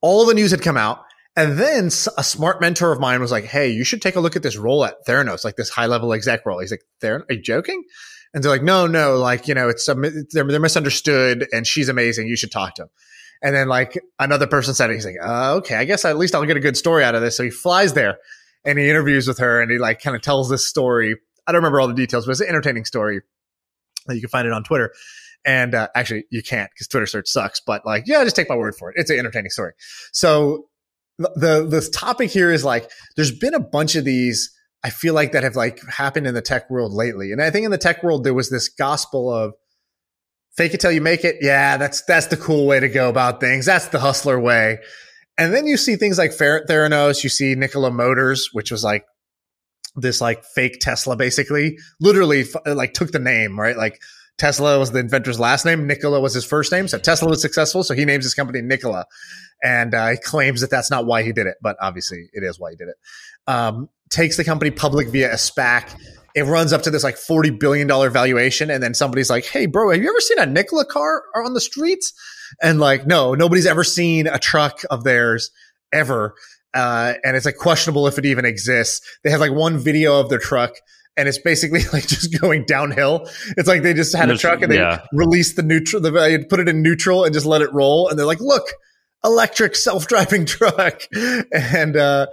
all the news had come out and then a smart mentor of mine was like, "Hey, you should take a look at this role at Theranos, like this high level exec role." He's like, "Theranos? Are you joking?" And they're like, "No, no, like you know, it's um, they're, they're misunderstood, and she's amazing. You should talk to him." And then like another person said it. He's like, uh, "Okay, I guess at least I'll get a good story out of this." So he flies there, and he interviews with her, and he like kind of tells this story. I don't remember all the details, but it's an entertaining story. You can find it on Twitter. And uh, actually, you can't because Twitter search sucks. But like, yeah, just take my word for it. It's an entertaining story. So the the topic here is like there's been a bunch of these I feel like that have like happened in the tech world lately. And I think in the tech world there was this gospel of fake it till you make it. Yeah, that's that's the cool way to go about things. That's the hustler way. And then you see things like Theranos, you see Nikola Motors, which was like this like fake Tesla basically. Literally like took the name, right? Like Tesla was the inventor's last name. Nikola was his first name. So Tesla was successful. So he names his company Nikola. And uh, he claims that that's not why he did it, but obviously it is why he did it. Um, takes the company public via a SPAC. It runs up to this like $40 billion valuation. And then somebody's like, Hey, bro, have you ever seen a Nikola car on the streets? And like, no, nobody's ever seen a truck of theirs ever. Uh, and it's like questionable if it even exists. They have like one video of their truck and it's basically like just going downhill. It's like they just had a truck and they yeah. released the neutral, the, put it in neutral and just let it roll. And they're like, look, electric self-driving truck. And, uh,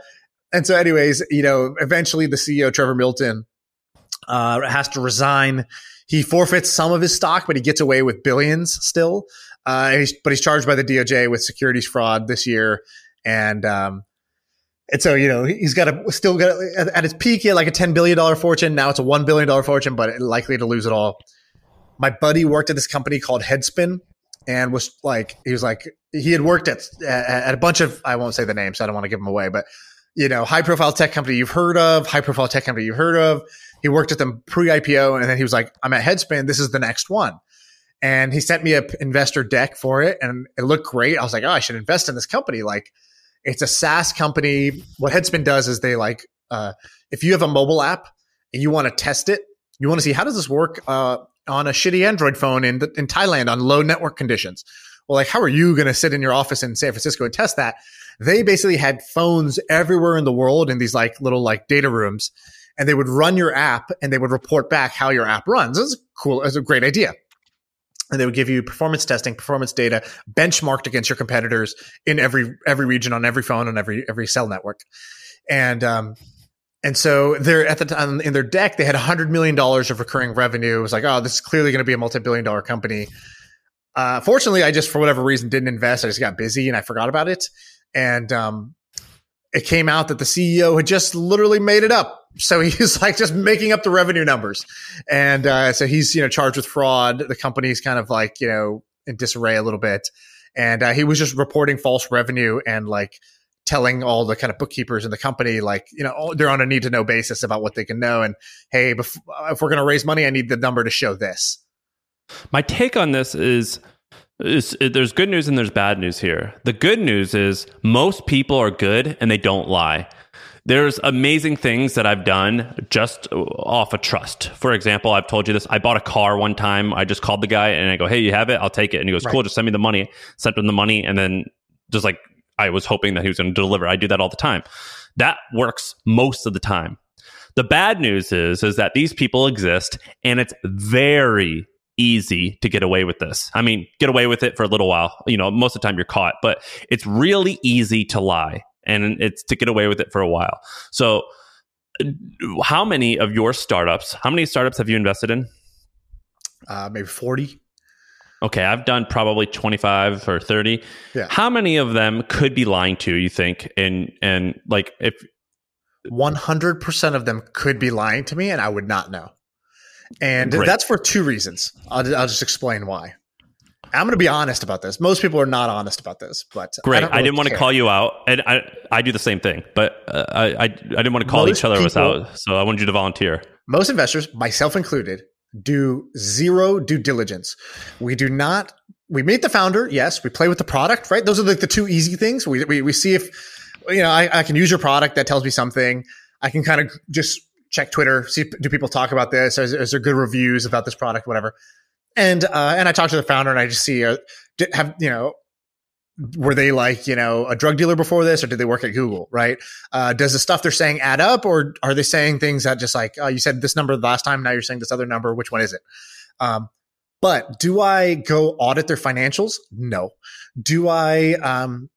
and so anyways, you know, eventually the CEO, Trevor Milton, uh, has to resign. He forfeits some of his stock, but he gets away with billions still. Uh, he's, but he's charged by the DOJ with securities fraud this year. And, um, and so, you know, he's got a still got a, at his peak, he had like a $10 billion fortune. Now it's a $1 billion fortune, but likely to lose it all. My buddy worked at this company called Headspin and was like, he was like, he had worked at, at a bunch of, I won't say the names. So I don't want to give him away, but you know, high profile tech company you've heard of, high profile tech company you've heard of. He worked at them pre IPO and then he was like, I'm at Headspin. This is the next one. And he sent me a investor deck for it and it looked great. I was like, oh, I should invest in this company. Like, it's a SaaS company. What Headspin does is they like, uh, if you have a mobile app and you want to test it, you want to see how does this work uh, on a shitty Android phone in, in Thailand on low network conditions. Well, like, how are you going to sit in your office in San Francisco and test that? They basically had phones everywhere in the world in these like little like data rooms, and they would run your app and they would report back how your app runs. It's cool. It's a great idea and they would give you performance testing, performance data benchmarked against your competitors in every every region on every phone on every every cell network, and um, and so they're at the time in their deck they had hundred million dollars of recurring revenue. It was like, oh, this is clearly going to be a multi billion dollar company. Uh, fortunately, I just for whatever reason didn't invest. I just got busy and I forgot about it, and um, it came out that the CEO had just literally made it up. So he's like just making up the revenue numbers, and uh, so he's you know charged with fraud. The company's kind of like you know in disarray a little bit, and uh, he was just reporting false revenue and like telling all the kind of bookkeepers in the company like you know they're on a need to know basis about what they can know. And hey if we're going to raise money i need the number to show this. My take on this is is, there's good news and there's bad news here. The good news is most people are good and they don't lie. There's amazing things that I've done just off of trust. For example, I've told you this. I bought a car one time. I just called the guy and I go, "Hey, you have it? I'll take it." And he goes, right. "Cool, just send me the money." Sent him the money, and then just like I was hoping that he was going to deliver. I do that all the time. That works most of the time. The bad news is is that these people exist, and it's very easy to get away with this. I mean, get away with it for a little while. You know, most of the time you're caught, but it's really easy to lie and it's to get away with it for a while. So, how many of your startups? How many startups have you invested in? Uh, maybe forty. Okay, I've done probably twenty five or thirty. Yeah. How many of them could be lying to you? Think and and like if one hundred percent of them could be lying to me, and I would not know. And Great. that's for two reasons. I'll, I'll just explain why. I'm going to be honest about this. Most people are not honest about this, but great. I, I, didn't want to call you out, and I I do the same thing, but uh, I, I I didn't want to call Most each other people- out, so I wanted you to volunteer. Most investors, myself included, do zero due diligence. We do not. We meet the founder. Yes, we play with the product. Right. Those are like the two easy things. We we, we see if you know I, I can use your product that tells me something. I can kind of just check Twitter, see do people talk about this? Is, is there good reviews about this product, whatever. And uh, and I talk to the founder, and I just see uh, have you know were they like you know a drug dealer before this, or did they work at Google? Right? Uh, does the stuff they're saying add up, or are they saying things that just like oh, you said this number last time, now you're saying this other number? Which one is it? Um, but do I go audit their financials? No. Do I um,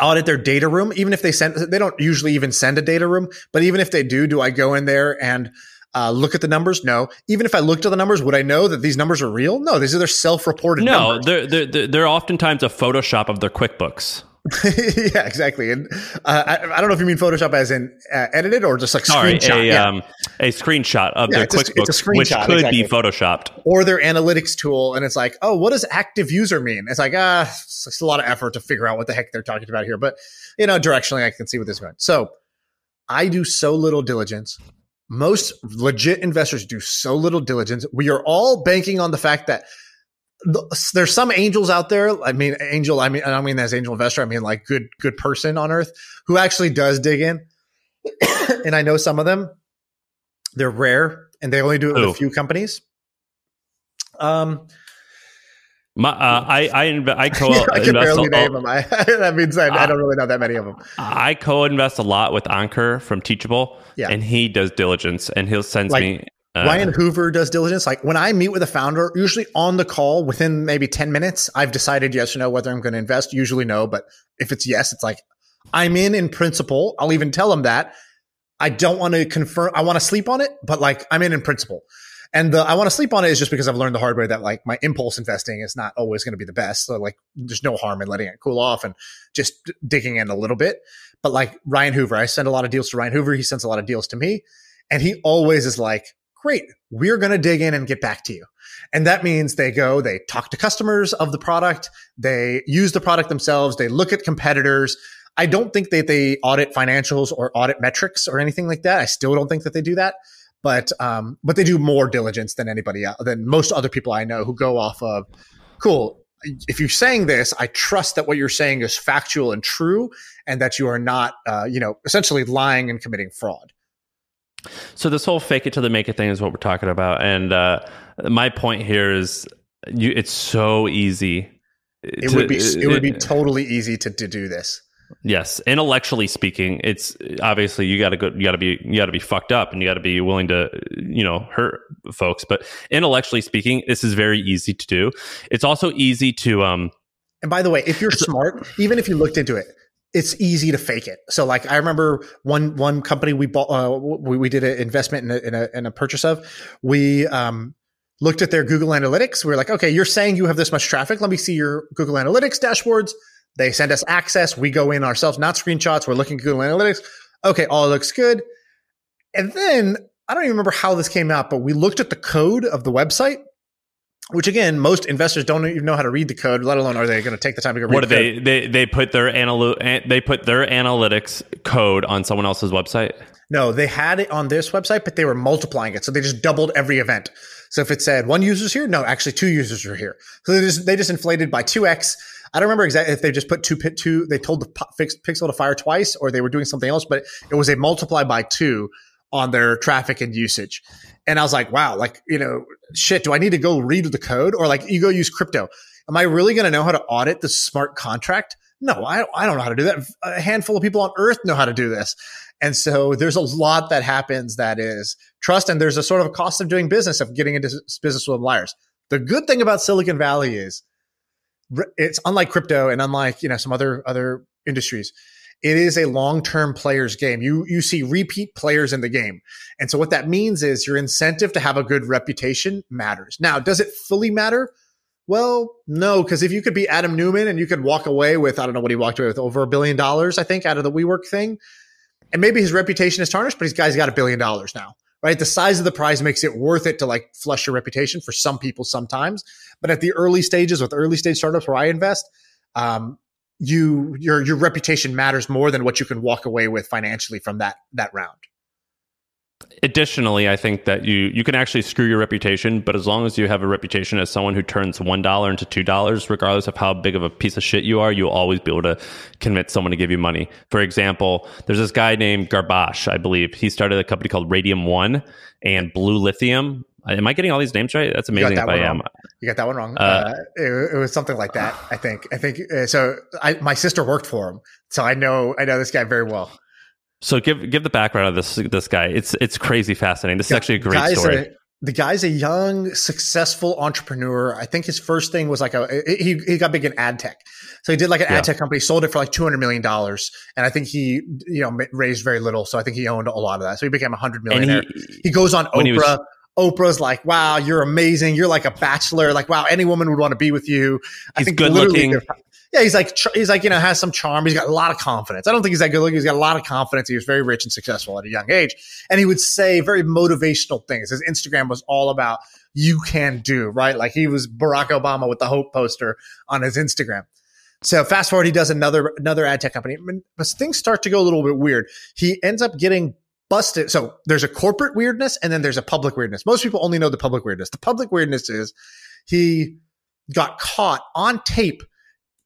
audit their data room? Even if they send, they don't usually even send a data room. But even if they do, do I go in there and uh, look at the numbers? No. Even if I looked at the numbers, would I know that these numbers are real? No. These are their self-reported No, numbers. they're, they're they're they're oftentimes a Photoshop of their QuickBooks. yeah, exactly. And uh, I, I don't know if you mean Photoshop as in uh, edited or just like Sorry, screenshot. a yeah. um a screenshot of Yeah, their it's a- it's a QuickBooks, which could be photoshopped. or their analytics tool, and it's like, oh, what does active user mean? It's like, ah, it's, it's a lot of effort to figure out what the heck they're talking about here. But you know, directionally, I can see what this is going. So I do so little diligence. Most legit investors do so little diligence. We are all banking on the fact that the, there's some angels out there. I mean, angel. I mean, I don't mean as angel investor. I mean like good, good person on earth who actually does dig in. and I know some of them. They're rare, and they only do it with Who? a few companies. Um, My, uh, I I inv- I co I can barely name them. I, that means I, I don't really know that many of them. I co-invest a lot with Ankur from Teachable, Yeah. and he does diligence, and he'll send Like, me. Uh, Ryan Hoover does diligence. Like when I meet with a founder, usually on the call within maybe 10 minutes, I've decided yes or no whether I'm going to invest. Usually no, but if it's yes, it's like I'm in in principle. I'll even tell them that. I don't want to confirm. I want to sleep on it, but like I'm in in principle. And the I want to sleep on it is just because I've learned the hard way that like my impulse investing is not always going to be the best. So like there's no harm in letting it cool off and just digging in a little bit. But like Ryan Hoover, I send a lot of deals to Ryan Hoover. He sends a lot of deals to me. And he always is like, great, we're going to dig in and get back to you. And that means they go, they talk to customers of the product, they use the product themselves, they look at competitors. I don't think that they audit financials or audit metrics or anything like that. I still don't think that they do that. But um, but they do more diligence than anybody else, than most other people I know who go off of cool. If you're saying this, I trust that what you're saying is factual and true, and that you are not, uh, you know, essentially lying and committing fraud. So this whole fake it till they make it thing is what we're talking about, and uh, my point here is, you, it's so easy. It would be it would be totally easy to, to do this. Yes, intellectually speaking, it's obviously you got to go. You got to be you got to be fucked up, and you got to be willing to you know hurt folks. But intellectually speaking, this is very easy to do. It's also easy to um. And by the way, if you're smart, even if you looked into it, it's easy to fake it. So like I remember one one company we bought uh, we, we did an investment in a, in a in a purchase of. We um looked at their Google Analytics. We were like, okay, you're saying you have this much traffic. Let me see your Google Analytics dashboards. They send us access. We go in ourselves, not screenshots. We're looking at Google Analytics. Okay, all looks good. And then I don't even remember how this came out, but we looked at the code of the website, which again, most investors don't even know how to read the code, let alone are they going to take the time to go read What do the code. they they they put their analy- they put their analytics code on someone else's website? No, they had it on this website, but they were multiplying it. So they just doubled every event. So if it said one user's here, no, actually two users are here. So they just they just inflated by two x. I don't remember exactly if they just put two pit two. They told the pixel to fire twice, or they were doing something else. But it was a multiply by two on their traffic and usage. And I was like, wow, like you know, shit. Do I need to go read the code, or like you go use crypto? Am I really going to know how to audit the smart contract? No, I, I don't know how to do that. A handful of people on earth know how to do this. And so there's a lot that happens that is trust. And there's a sort of a cost of doing business of getting into business with liars. The good thing about Silicon Valley is it's unlike crypto and unlike, you know, some other, other industries. It is a long-term players game. You, you see repeat players in the game. And so what that means is your incentive to have a good reputation matters. Now, does it fully matter? Well, no, because if you could be Adam Neumann and you could walk away with, I don't know what he walked away with, over a billion dollars, I think, out of the WeWork thing, and maybe his reputation is tarnished, but his guy's got a billion dollars now, right? The size of the prize makes it worth it to like flush your reputation for some people sometimes. But at the early stages with early stage startups where I invest, um, you your your reputation matters more than what you can walk away with financially from that that round. Additionally, I think that you you can actually screw your reputation, but as long as you have a reputation as someone who turns one dollar into two dollars, regardless of how big of a piece of shit you are, you'll always be able to convince someone to give you money. For example, there's this guy named Garbash, I believe. He started a company called RadiumOne and BlueLithium. Am I getting all these names right? That's amazing that if I am. Wrong. You got that one wrong. Uh, uh, it, it, was something like that. I think. I think. Uh, so, I, my sister worked for him, so I know. I know this guy very well. So give give the background of this this guy. It's it's crazy fascinating. This is actually a great story. A, the guy's a young, successful entrepreneur. I think his first thing was like a he he got big in ad tech. So he did like an yeah. ad tech company, sold it for like two hundred million dollars, and I think he you know raised very little. So I think he owned a lot of that. So he became a hundred millionaire. He, he, goes on Oprah. Oprah's like, "Wow, you're amazing. You're like a bachelor. Like, wow, any woman would want to be with you." I think good looking yeah, he's like he's like you know has some charm. He's got a lot of confidence. I don't think he's that good looking. He's got a lot of confidence. He was very rich and successful at a young age, and he would say very motivational things. His Instagram was all about you can do right. Like he was Barack Obama with the hope poster on his Instagram. So fast forward, he does another another ad tech company, but things start to go a little bit weird. He ends up getting busted. So there's a corporate weirdness, and then there's a public weirdness. Most people only know the public weirdness. The public weirdness is he got caught on tape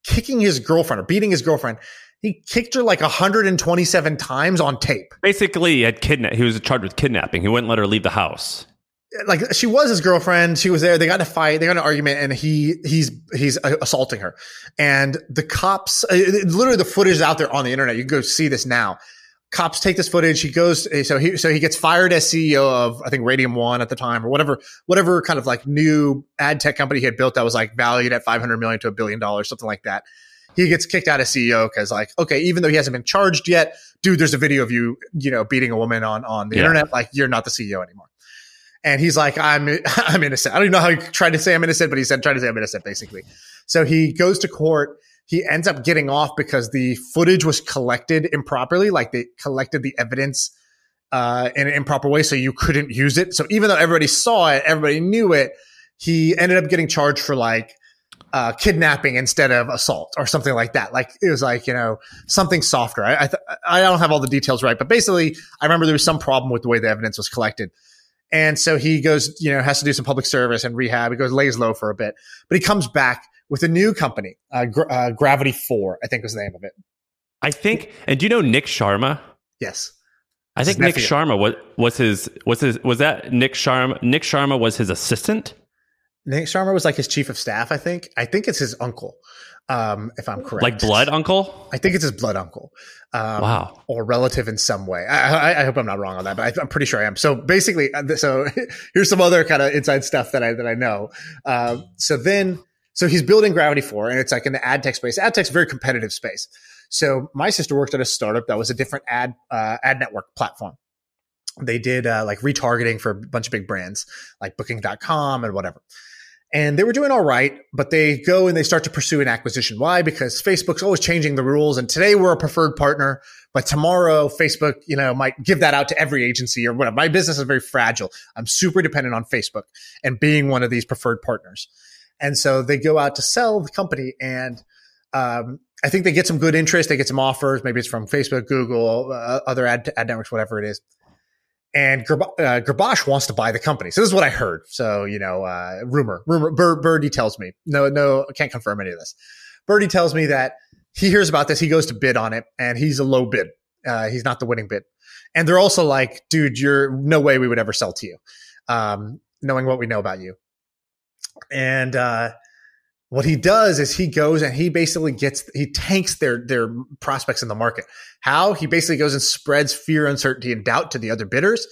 kicking his girlfriend or beating his girlfriend. He kicked her like 127 times on tape. Basically, he had kidna- He was charged with kidnapping. He wouldn't let her leave the house. Like she was his girlfriend. She was there. They got in a fight. They got in an argument, and he he's he's assaulting her. And the cops, uh, literally, the footage is out there on the internet. You can go see this now cops take this footage. He goes, eh, so he, so he gets fired as CEO of, I think RadiumOne at the time or whatever, whatever kind of like new ad tech company he had built that was like valued at 500 million to a billion dollars, something like that. He gets kicked out as CEO because like, okay, even though he hasn't been charged yet, dude, there's a video of you, you know, beating a woman on, on the yeah. internet. Like you're not the CEO anymore. And he's like, I'm, I'm innocent. I don't even know how he tried to say I'm innocent, but he said, trying to say I'm innocent basically. So he goes to court he ends up getting off because the footage was collected improperly. Like they collected the evidence uh, in an improper way, so you couldn't use it. So even though everybody saw it, everybody knew it, he ended up getting charged for like uh, kidnapping instead of assault or something like that. Like it was like you know something softer. I I, th- I don't have all the details right, but basically, I remember there was some problem with the way the evidence was collected. And so he goes, you know, has to do some public service and rehab. He goes, lays low for a bit, but he comes back with a new company, uh, uh, Gravity Four, I think was the name of it. I think. And do you know Nick Sharma? Yes. I think Nick Sharma was was his was his was that Nick Sharma Nick Sharma was his assistant. Nick Sharma was like his chief of staff. I think. I think it's his uncle, um, if I'm correct. Like blood uncle. I think it's his blood uncle. Um, wow. Or relative in some way. I, I, I, hope I'm not wrong on that, but I, am pretty sure I am. So basically, uh, so here's some other kind of inside stuff that I that I know. Uh, so then so he's building Gravity 4 and it's like in the ad tech space. Ad tech's very competitive space. So my sister worked at a startup that was a different ad, uh, ad network platform. They did uh, like retargeting for a bunch of big brands like booking.com and whatever. And they were doing all right, but they go and they start to pursue an acquisition. Why? Because Facebook's always changing the rules. And today we're a preferred partner, but tomorrow Facebook, you know, might give that out to every agency or whatever. My business is very fragile. I'm super dependent on Facebook and being one of these preferred partners. And so they go out to sell the company and, um, I think they get some good interest. They get some offers. Maybe it's from Facebook, Google, uh, other ad, ad networks, whatever it is. And Gerb- uh, wants to buy the company. So this is what I heard. So, you know, uh, rumor, rumor, Bir- Birdie tells me. No, no, I can't confirm any of this. Birdie tells me that he hears about this. He goes to bid on it and he's a low bid. Uh, he's not the winning bid. And they're also like, dude, you're no way we would ever sell to you. Um, knowing what we know about you. And uh, what he does is he goes and he basically gets he tanks their their prospects in the market. How he basically goes and spreads fear, uncertainty, and doubt to the other bidders,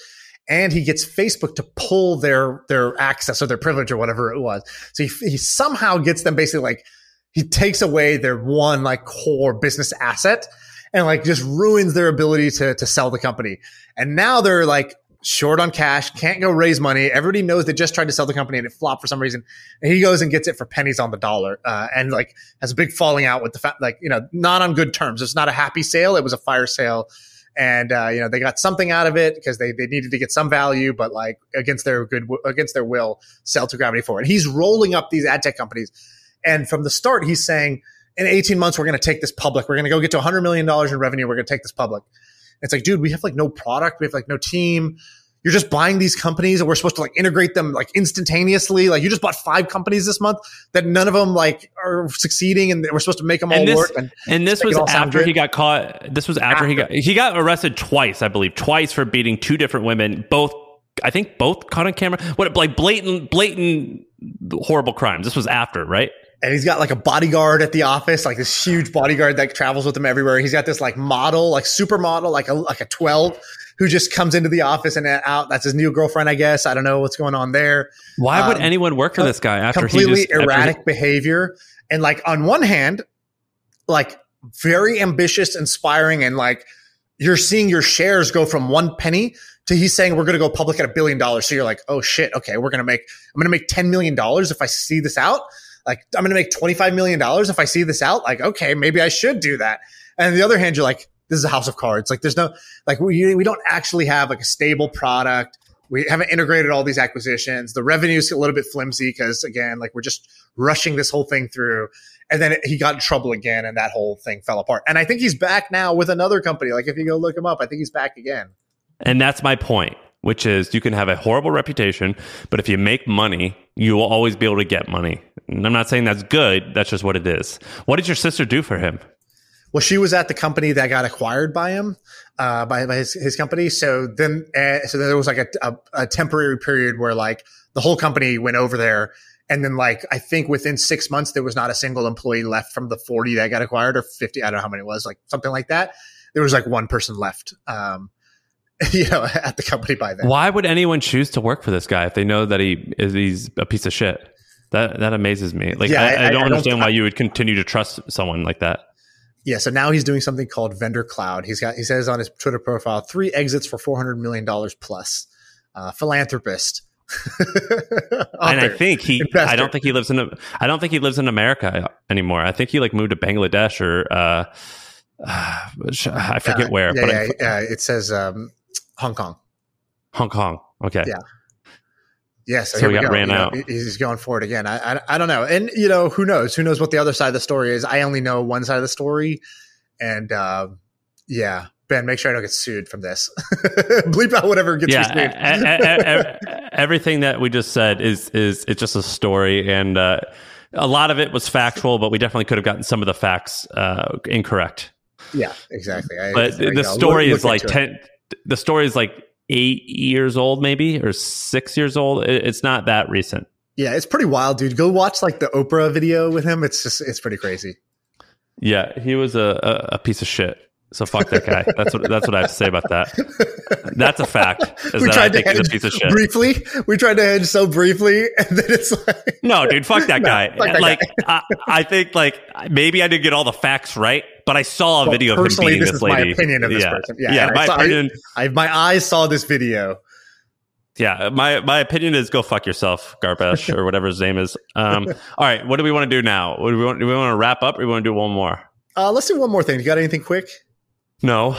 and he gets Facebook to pull their their access or their privilege or whatever it was. So he, he somehow gets them basically like he takes away their one like core business asset and like just ruins their ability to to sell the company. And now they're like short on cash, can't go raise money. Everybody knows they just tried to sell the company and it flopped for some reason. And he goes and gets it for pennies on the dollar, uh, and like has a big falling out with the fact, like you know, not on good terms. It's not a happy sale. It was a fire sale, and uh, you know they got something out of it because they, they needed to get some value, but like against their good against their will, sell to Gravity Four. And he's rolling up these ad tech companies, and from the start, he's saying in 18 months we're going to take this public. We're going to go get to 100 million dollars in revenue. We're going to take this public. It's like, dude, we have like no product, we have like no team. You're just buying these companies and we're supposed to like integrate them like instantaneously. Like you just bought five companies this month that none of them like are succeeding and we're supposed to make them all this, work. And, and this was it all sound after he got caught. This was after, he got he got arrested twice, I believe, twice for beating two different women. Both, I think, both caught on camera. What like blatant, blatant, horrible crimes. This was after, right? And he's got like a bodyguard at the office, like this huge bodyguard that travels with him everywhere. He's got this like model, like supermodel, like a like a twelve, who just comes into the office and out. That's his new girlfriend, I guess. I don't know what's going on there. Why would Um, anyone work for this guy after Completely just after he- erratic behavior, and like on one hand, like very ambitious, inspiring, and like you're seeing your shares go from one penny to he's saying we're going to go public at a billion dollars. So you're like, oh shit, okay, we're going to make I'm going to make ten million dollars if I see this out. Like I'm going to make twenty five million dollars if I see this out. Like okay, maybe I should do that. And on the other hand, you're like, this is a house of cards. Like there's no like we we don't actually have like a stable product. We haven't integrated all these acquisitions. The revenue's a little bit flimsy because again, like we're just rushing this whole thing through. And then he got in trouble again, and that whole thing fell apart. And I think he's back now with another company. Like if you go look him up, I think he's back again. And that's my point, which is you can have a horrible reputation, but if you make money, you will always be able to get money. And I'm not saying that's good. That's just what it is. What did your sister do for him? Well, she was at the company that got acquired by him, uh, by, by his, his company. So then, uh, so there was like a, a, a temporary period where like the whole company went over there. And then like, I think within six months, there was not a single employee left from the 40 that got acquired or 50. I don't know how many it was, like something like that. There was like one person left, um, you know, at the company by then. Why would anyone choose to work for this guy if they know that he is he's a piece of shit? That that amazes me. Like Yeah, I, I- I, don't I don't- understand why you would continue to trust someone like that. Yeah, so now he's doing something called Vendor Cloud. He's got he says on his Twitter profile three exits for four hundred million dollars plus. Uh, philanthropist. and I think he. investor. I don't think he lives in. A, I don't think he lives in America anymore. I think he like moved to Bangladesh or uh, I forget Uh, where, Yeah, but yeah, yeah, it says um, Hong Kong. Hong Kong. Okay. Yeah. Yeah, so, So he got go. ran You out. he- he's going for it again. I, I I don't know, and you know who knows? Who knows what the other side of the story is? I only know one side of the story, and uh, yeah, Ben, make sure I don't get sued from this. Bleep out whatever gets yeah, me sued. everything that we just said is is it's just a story, and uh, a lot of it was factual, but we definitely could have gotten some of the facts uh, incorrect. yeah, exactly. I- But the story Look- is look like it. The story is like eight years old, maybe or six years old. It's not that recent. Yeah, it's pretty wild, dude. Go watch like the Oprah video with him. It's just it's pretty crazy. Yeah, he was a, a, piece of shit. So fuck that guy. That's what that's what I have to say about that. That's a fact. We tried to hedge piece of shit. briefly. We tried to hedge so briefly, and then it's like No, dude, fuck that No, guy. fuck that like, I, I think like maybe I didn't get all the facts right, but I saw a Well, video of him beating this this, is my opinion of this yeah. person. Yeah, yeah, and I my saw- opinion. I my eyes saw this video. Yeah, my my opinion is go fuck yourself, Garbesh, or whatever his name is. Um, all right, what do we want to do now? What do we want? Do we want to wrap up, or do we want to do one more? Uh, let's do one more thing. You got anything quick? No.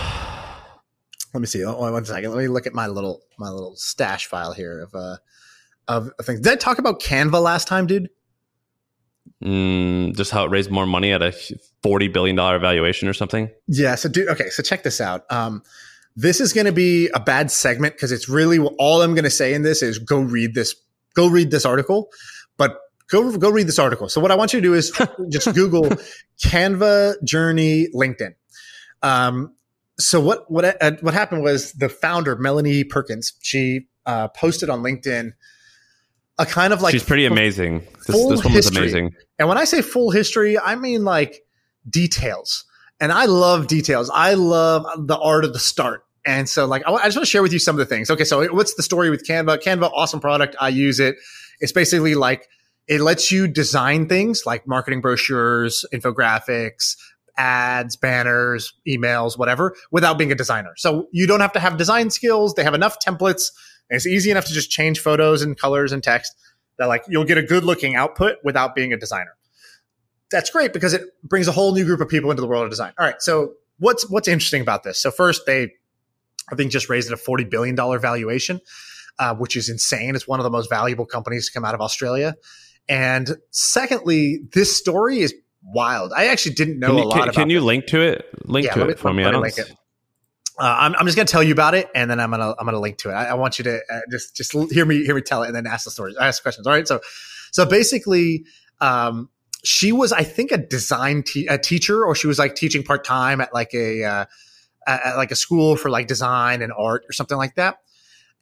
Let me see. Oh, one second. Let me look at my little my little stash file here of uh of things. Did I talk about Canva last time, dude? Mm, just how it raised more money at a forty billion dollar valuation or something. Yeah. So, dude. Okay. So check this out. Um, this is going to be a bad segment because it's really all I'm going to say in this is go read this. Go read this article, but go go read this article. So what I want you to do is just Google Canva Journey LinkedIn. Um, so what what uh, what happened was the founder Melanie Perkins she uh, posted on LinkedIn a kind of like She's pretty amazing. This, this woman's history. amazing. And when I say full history, I mean like details. And I love details. I love the art of the start. And so, like, I, I just want to share with you some of the things. Okay, so what's the story with Canva? Canva, awesome product. I use it. It's basically like it lets you design things like marketing brochures, infographics, ads, banners, emails, whatever, without being a designer. So you don't have to have design skills. They have enough templates. And it's easy enough to just change photos and colors and text that like you'll get a good looking output without being a designer. That's great because it brings a whole new group of people into the world of design. All right, so what's what's interesting about this? So first they I think just raised at a $40 billion valuation, uh, which is insane. It's one of the most valuable companies to come out of Australia. And secondly, this story is wild. I actually didn't know Can a lot can, about can you this. link to it? Link Yeah, to it for me. I don't. Uh, I'm, I'm just gonna tell you about it, and then I'm gonna I'm gonna link to it. I, I want you to uh, just just hear me hear me tell it, and then ask the stories, ask questions. All right. So so basically, um, she was I think a design te- a teacher, or she was like teaching part time at like a uh, at like a school for like design and art or something like that.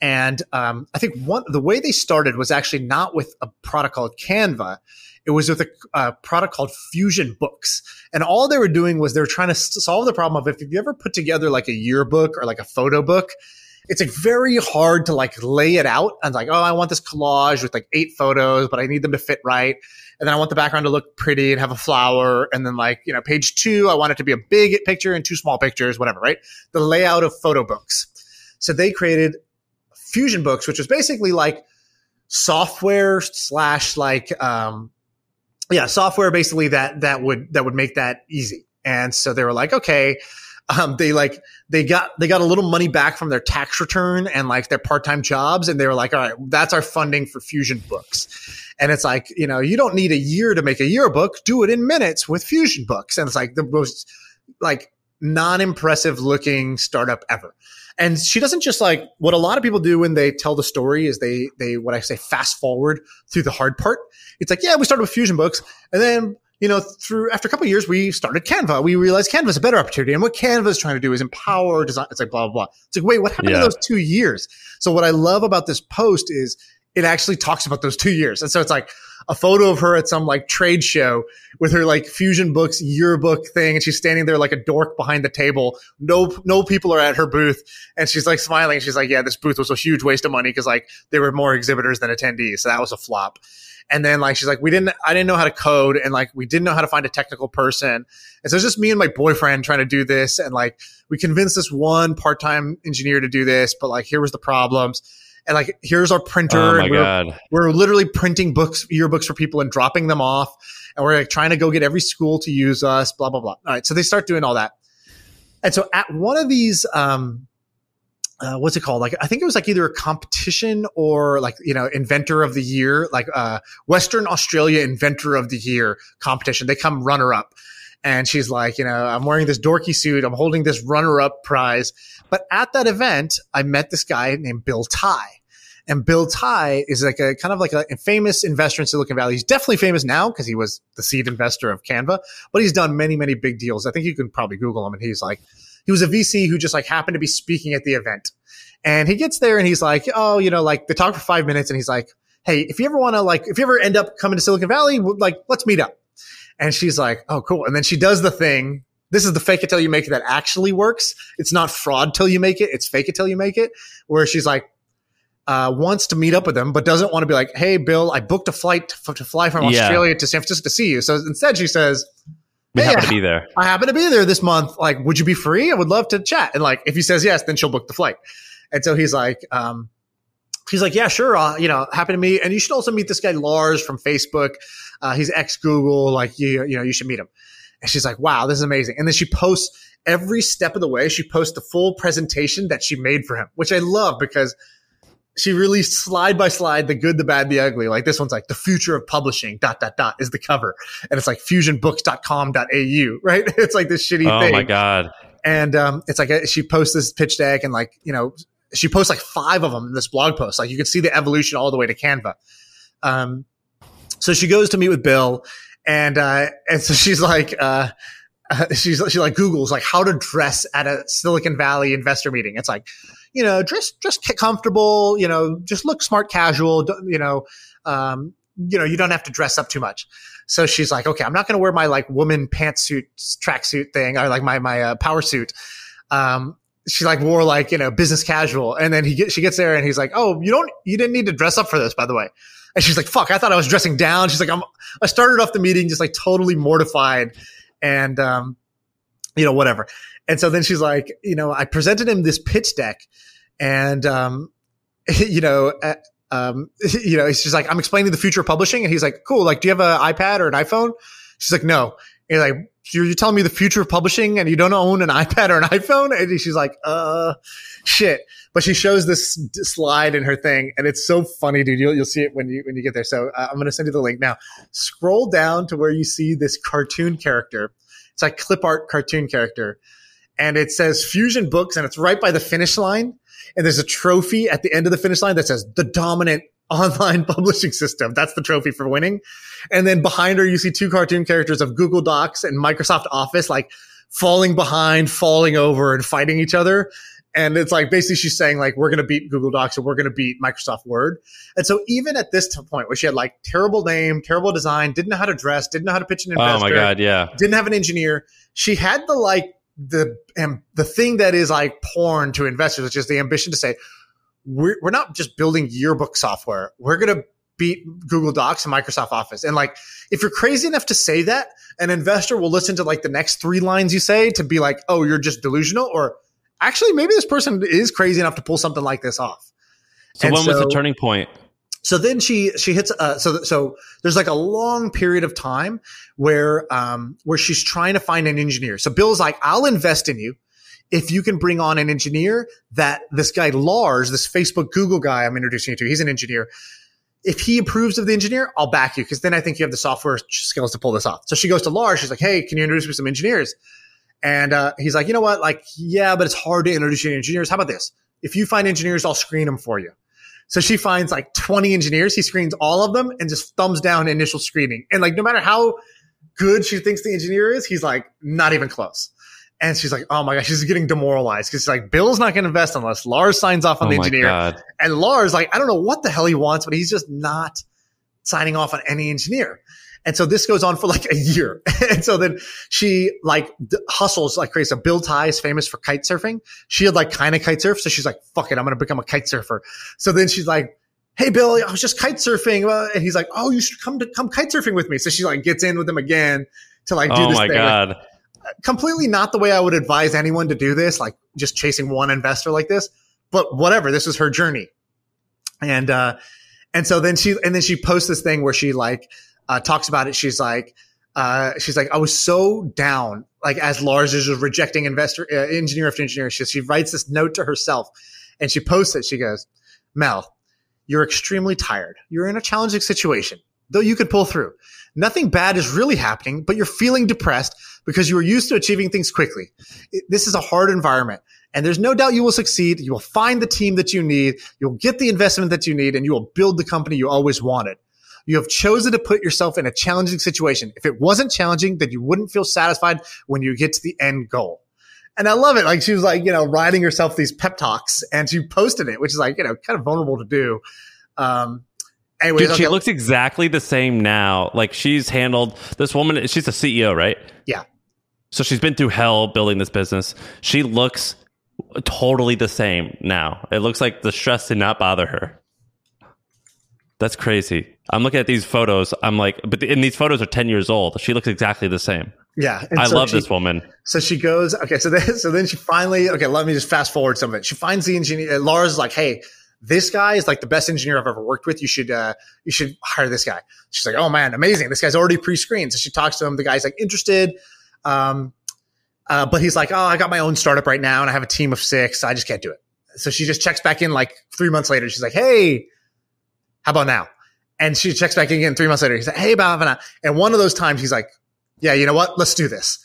And um, I think one the way they started was actually not with a product called Canva. It was with a uh, product called Fusion Books. And all they were doing was they were trying to solve the problem of if you ever put together like a yearbook or like a photo book, it's like very hard to like lay it out and like, oh, I want this collage with like eight photos, but I need them to fit right. And then I want the background to look pretty and have a flower. And then like, you know, page two, I want it to be a big picture and two small pictures, whatever, right? The layout of photo books. So they created Fusion Books, which was basically like software slash like um yeah software basically that that would that would make that easy. And so they were like okay um they like they got they got a little money back from their tax return and like their part-time jobs. And they were like all right that's our funding for fusion books. And it's like you know you don't need a year to make a yearbook. Do it in minutes with fusion books. And it's like the most like non-impressive looking startup ever and she doesn't just like what a lot of people do when they tell the story is they they what I say fast forward through the hard part. It's like yeah, we started with Fusion Books, and then you know through after a couple of years we started Canva. We realized Canva is a better opportunity, and what Canva is trying to do is empower design. It's like blah blah blah. It's like wait, what happened Yeah. to those two years? So what I love about this post is it actually talks about those two years, and so it's like a photo of her at some like trade show with her like Fusion Books yearbook thing, and she's standing there like a dork behind the table. No, no people are at her booth, and she's like smiling. She's like, "Yeah, this booth was a huge waste of money because like there were more exhibitors than attendees, so that was a flop." And then like she's like, "We didn't, I didn't know how to code, and like we didn't know how to find a technical person, and so it's just me and my boyfriend trying to do this, and like we convinced this one part time engineer to do this, but like here was the problems." And like, here's our printer. Oh my and we're- god! we're literally printing books, yearbooks for people and dropping them off. And we're like trying to go get every school to use us, blah, blah, blah. All right. So they start doing all that. And so at one of these, um, uh, what's it called? Like, I think it was like either a competition or like, you know, inventor of the year, like, uh, Western Australia inventor of the year competition. They come runner up. And she's like, you know, I'm wearing this dorky suit. I'm holding this runner up prize. But at that event, I met this guy named Bill Tai. And Bill Tai is like a kind of like a famous investor in Silicon Valley. He's definitely famous now because he was the seed investor of Canva, but he's done many, many big deals. I think you can probably Google him and he's like, he was a VC who just like happened to be speaking at the event. And he gets there and he's like, oh, you know, like they talk for five minutes and he's like, hey, if you ever want to like, if you ever end up coming to Silicon Valley, like, let's meet up. And she's like, oh, cool. And then she does the thing. This is the fake it till you make it that actually works. It's not fraud till you make it. It's fake it till you make it. Where she's like, uh, wants to meet up with them, but doesn't want to be like, "Hey, Bill, I booked a flight to, to fly from Yeah. Australia to San Francisco to see you." So instead, she says, We Hey, happen I- to be there. "I happen to be there this month. Like, would you be free? I would love to chat." And like, if he says yes, then she'll book the flight. And so he's like, um, he's like, "Yeah, sure. Uh, you know, happy to meet. And you should also meet this guy Lars from Facebook. Uh, he's ex Google. Like, you, you know, you should meet him." And she's like, "Wow, this is amazing." And then she posts every step of the way. She posts the full presentation that she made for him, which I love because she released slide by slide the good, the bad, the ugly. Like this one's like the future of publishing, dot, dot, dot is the cover. And it's like fusionbooks.com.au, right? It's like this shitty Oh thing. my god! And um, it's like a, she posts this pitch deck and like, you know, she posts like five of them in this blog post. Like you can see the evolution all the way to Canva. Um, so she goes to meet with Bill and, uh, and so she's like, uh, she's she like Google's like how to dress at a Silicon Valley investor meeting. It's like, you know, dress dress comfortable, you know, just look smart casual, you know, um, you know, you don't have to dress up too much. So she's like, okay, I'm not going to wear my like woman pantsuit tracksuit thing or like my my uh, power suit. Um, she like wore like you know business casual, and then he get, she gets there and he's like, oh, you don't you didn't need to dress up for this, by the way. And she's like, fuck, I thought I was dressing down. She's like, I'm I started off the meeting just like totally mortified and um, you know whatever. And so then she's like, you know, I presented him this pitch deck, and um, you know. Uh, um, you know, she's like, I'm explaining the future of publishing. And he's like, cool. Like, do you have an iPad or an iPhone? She's like, no. He's like, you're, telling me the future of publishing and you don't own an iPad or an iPhone? And she's like, uh, shit. But she shows this slide in her thing, and it's so funny, dude. You'll, you'll see it when you when you get there. So uh, I'm going to send you the link now. Scroll down to where you see this cartoon character. It's like clip art cartoon character, and it says Fusion Books, and it's right by the finish line. And there's a trophy at the end of the finish line that says the dominant online publishing system. That's the trophy for winning. And then behind her, you see two cartoon characters of Google Docs and Microsoft Office, like falling behind, falling over and fighting each other. And it's like basically she's saying like we're gonna beat Google Docs and we're gonna beat Microsoft Word. And so even at this point where she had like terrible name, terrible design, didn't know how to dress, didn't know how to pitch an investor. Oh my god, yeah. Didn't have an engineer. She had the like the and the thing that is like porn to investors, which is the ambition to say we're we're not just building yearbook software. We're gonna beat Google Docs and Microsoft Office. And like, if you're crazy enough to say that, an investor will listen to like the next three lines you say to be like, oh, you're just delusional, or actually, maybe this person is crazy enough to pull something like this off. So And when was the turning point? so then she she hits uh, so so there's like a long period of time where um where she's trying to find an engineer. So Bill's like, I'll invest in you if you can bring on an engineer that this guy Lars, this Facebook Google guy I'm introducing you to, he's an engineer. If he approves of the engineer, I'll back you because then I think you have the software skills to pull this off. So she goes to Lars. She's like, Hey, can you introduce me some engineers? And uh, he's like, you know what? Like, yeah, but it's hard to introduce you engineers. How about this? If you find engineers, I'll screen them for you. So she finds like 20 engineers. He screens all of them and just thumbs down initial screening. And like, no matter how good she thinks the engineer is, he's like, not even close. And she's like, oh my gosh, she's getting demoralized because she's like, Bill's not going to invest unless Lars signs off on Oh the engineer. god. And Lars, like, I don't know what the hell he wants, but he's just not signing off on any engineer. And so this goes on for like a year. and so then she like d- hustles like crazy. So Bill Tai is famous for kite surfing. She had like kind of kite surf. So she's like, fuck it. I'm going to become a kite surfer. So then she's like, Hey, Bill, I was just kite surfing. Uh, And he's like, Oh, you should come to come kite surfing with me. So she like gets in with him again to like do Oh this my thing. Like, god. Completely not the way I would advise anyone to do this, like just chasing one investor like this. But whatever, this was her journey. And uh and so then she and then she posts this thing where she like uh talks about it. She's like uh she's like, I was so down, like as Lars is just rejecting investor uh, engineer after engineer. She she writes this note to herself and she posts it. She goes, Mel, you're extremely tired. You're in a challenging situation, though you could pull through. Nothing bad is really happening, but you're feeling depressed because you are used to achieving things quickly. This is a hard environment, and there's no doubt you will succeed. You will find the team that you need, you'll get the investment that you need, and you will build the company you always wanted. You have chosen to put yourself in a challenging situation. If it wasn't challenging, then you wouldn't feel satisfied when you get to the end goal. And I love it. Like she was like, you know, writing herself these pep talks and she posted it, which is like, you know, kind of vulnerable to do. Um, anyways, Dude, she looks exactly the same now. Like she's handled this woman. She's a CEO, right? Yeah. So she's been through hell building this business. She looks totally the same now. It looks like the stress did not bother her. That's crazy. I'm looking at these photos. I'm like, but and these photos are 10 years old. She looks exactly the same. yeah. And I so love she- this woman. So she goes, okay, so then, so then she finally, okay, let me just fast forward some of it. She finds the engineer. Laura's like, hey, this guy is like the best engineer I've ever worked with. You should, uh, you should hire this guy. She's like, oh man, amazing. This guy's already pre-screened. So she talks to him. The guy's like interested. Um, uh, but he's like, oh, I got my own startup right now and I have a team of six. I just can't do it. So she just checks back in like three months later. She's like, hey, how about now? And she checks back in again three months later. He's like, hey, about now. And one of those times he's like, yeah, you know what? Let's do this.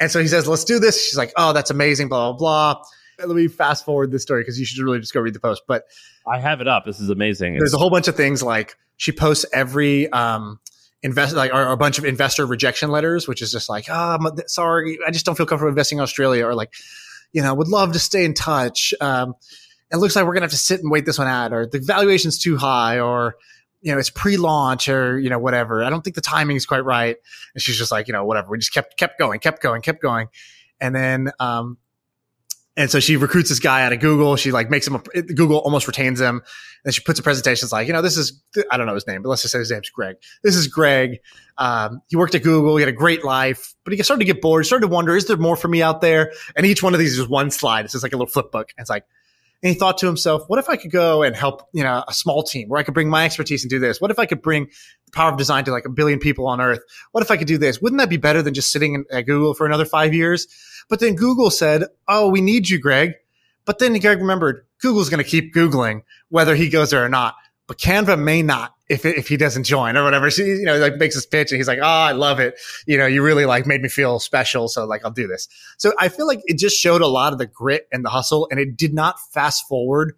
And so he says, let's do this. She's like, oh, that's amazing, blah, blah, blah. Let me fast forward this story because you should really just go read the post. But I have it up. This is amazing. there's a whole bunch of things like she posts every um invest like or, or a bunch of investor rejection letters, which is just like, oh, I'm, sorry, I just don't feel comfortable investing in Australia, or like, you know, would love to stay in touch. Um, it looks like we're gonna have to sit and wait this one out, or the valuation's too high, or you know, it's pre-launch, or you know, whatever. I don't think the timing is quite right. And she's just like, you know, whatever. We just kept kept going, kept going, kept going, and then um, and so she recruits this guy out of Google. She like makes him a, Google almost retains him. And she puts a presentation. It's like, you know, this is, I don't know his name, but let's just say his name's Greg. This is Greg. Um, he worked at Google. He had a great life, but he started to get bored. He started to wonder, is there more for me out there? And each one of these is one slide. It's just like a little flip book. And it's like, and he thought to himself, what if I could go and help, you know, a small team where I could bring my expertise and do this? What if I could bring the power of design to like a billion people on Earth. What if I could do this? Wouldn't that be better than just sitting at Google for another five years? But then Google said, "Oh, we need you, Greg." But then Greg remembered Google's going to keep googling whether he goes there or not. But Canva may not if if he doesn't join or whatever. She you know like makes his pitch and he's like, "Oh, I love it. You know, you really like made me feel special, so like I'll do this." So I feel like it just showed a lot of the grit and the hustle, and it did not fast forward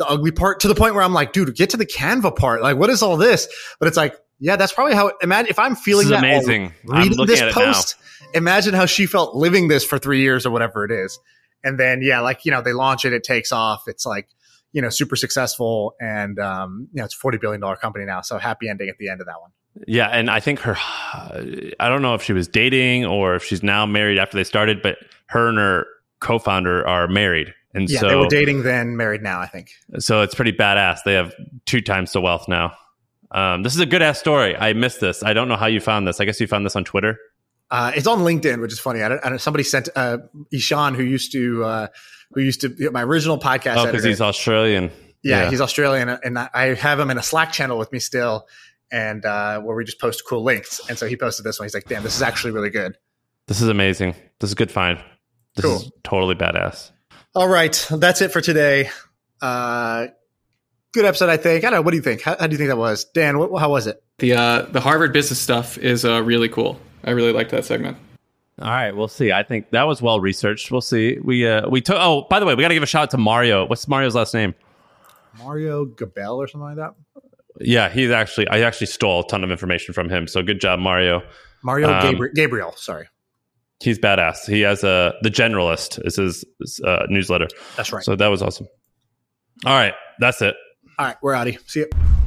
the ugly part to the point where I'm like, dude, get to the Canva part. Like, what is all this? But it's like, yeah, that's probably how. Imagine if I'm feeling This that amazing. I'm reading looking this at it now. post. Imagine how she felt living this for three years or whatever it is. And then, yeah, like you know, they launch it, it takes off. It's like you know, super successful, and um, you know, it's a forty billion dollar company now. So happy ending at the end of that one. Yeah, and I think her. I don't know if she was dating or if she's now married after they started, but her and her co-founder are married, and Yeah, so they were dating then, married now. I think. so it's pretty badass. They have two times the wealth now. Um, this is a good ass story. I missed this. I don't know how you found this. I guess you found this on Twitter. Uh, it's on LinkedIn, which is funny. I don't, I don't, somebody sent uh, Ishan, who used to uh, who used to my original podcast. Oh, because he's Australian. yeah, he's Australian, and I have him in a Slack channel with me still, and uh, where we just post cool links. And so he posted this one. He's like, "Damn, this is actually really good." This is amazing. This is a good find. This Cool. is totally badass. All right, that's it for today. Uh, good episode, I think. I don't know. What do you think? How, how do you think that was, Dan? What, how was it? The uh, the Harvard business stuff is uh, really cool. I really liked that segment. All right, we'll see. I think that was well researched. We'll see. We uh we took. Oh, by the way, we got to give a shout out to Mario. What's Mario's last name? Mario Gabel or something like that. Yeah, he's actually. I actually stole a ton of information from him. So good job, Mario. Mario Um, Gabri- Gabriel. Sorry, He's badass. He has a the generalist is his uh, newsletter. that's right. So that was awesome. All right, that's it. All right, we're outie. See you.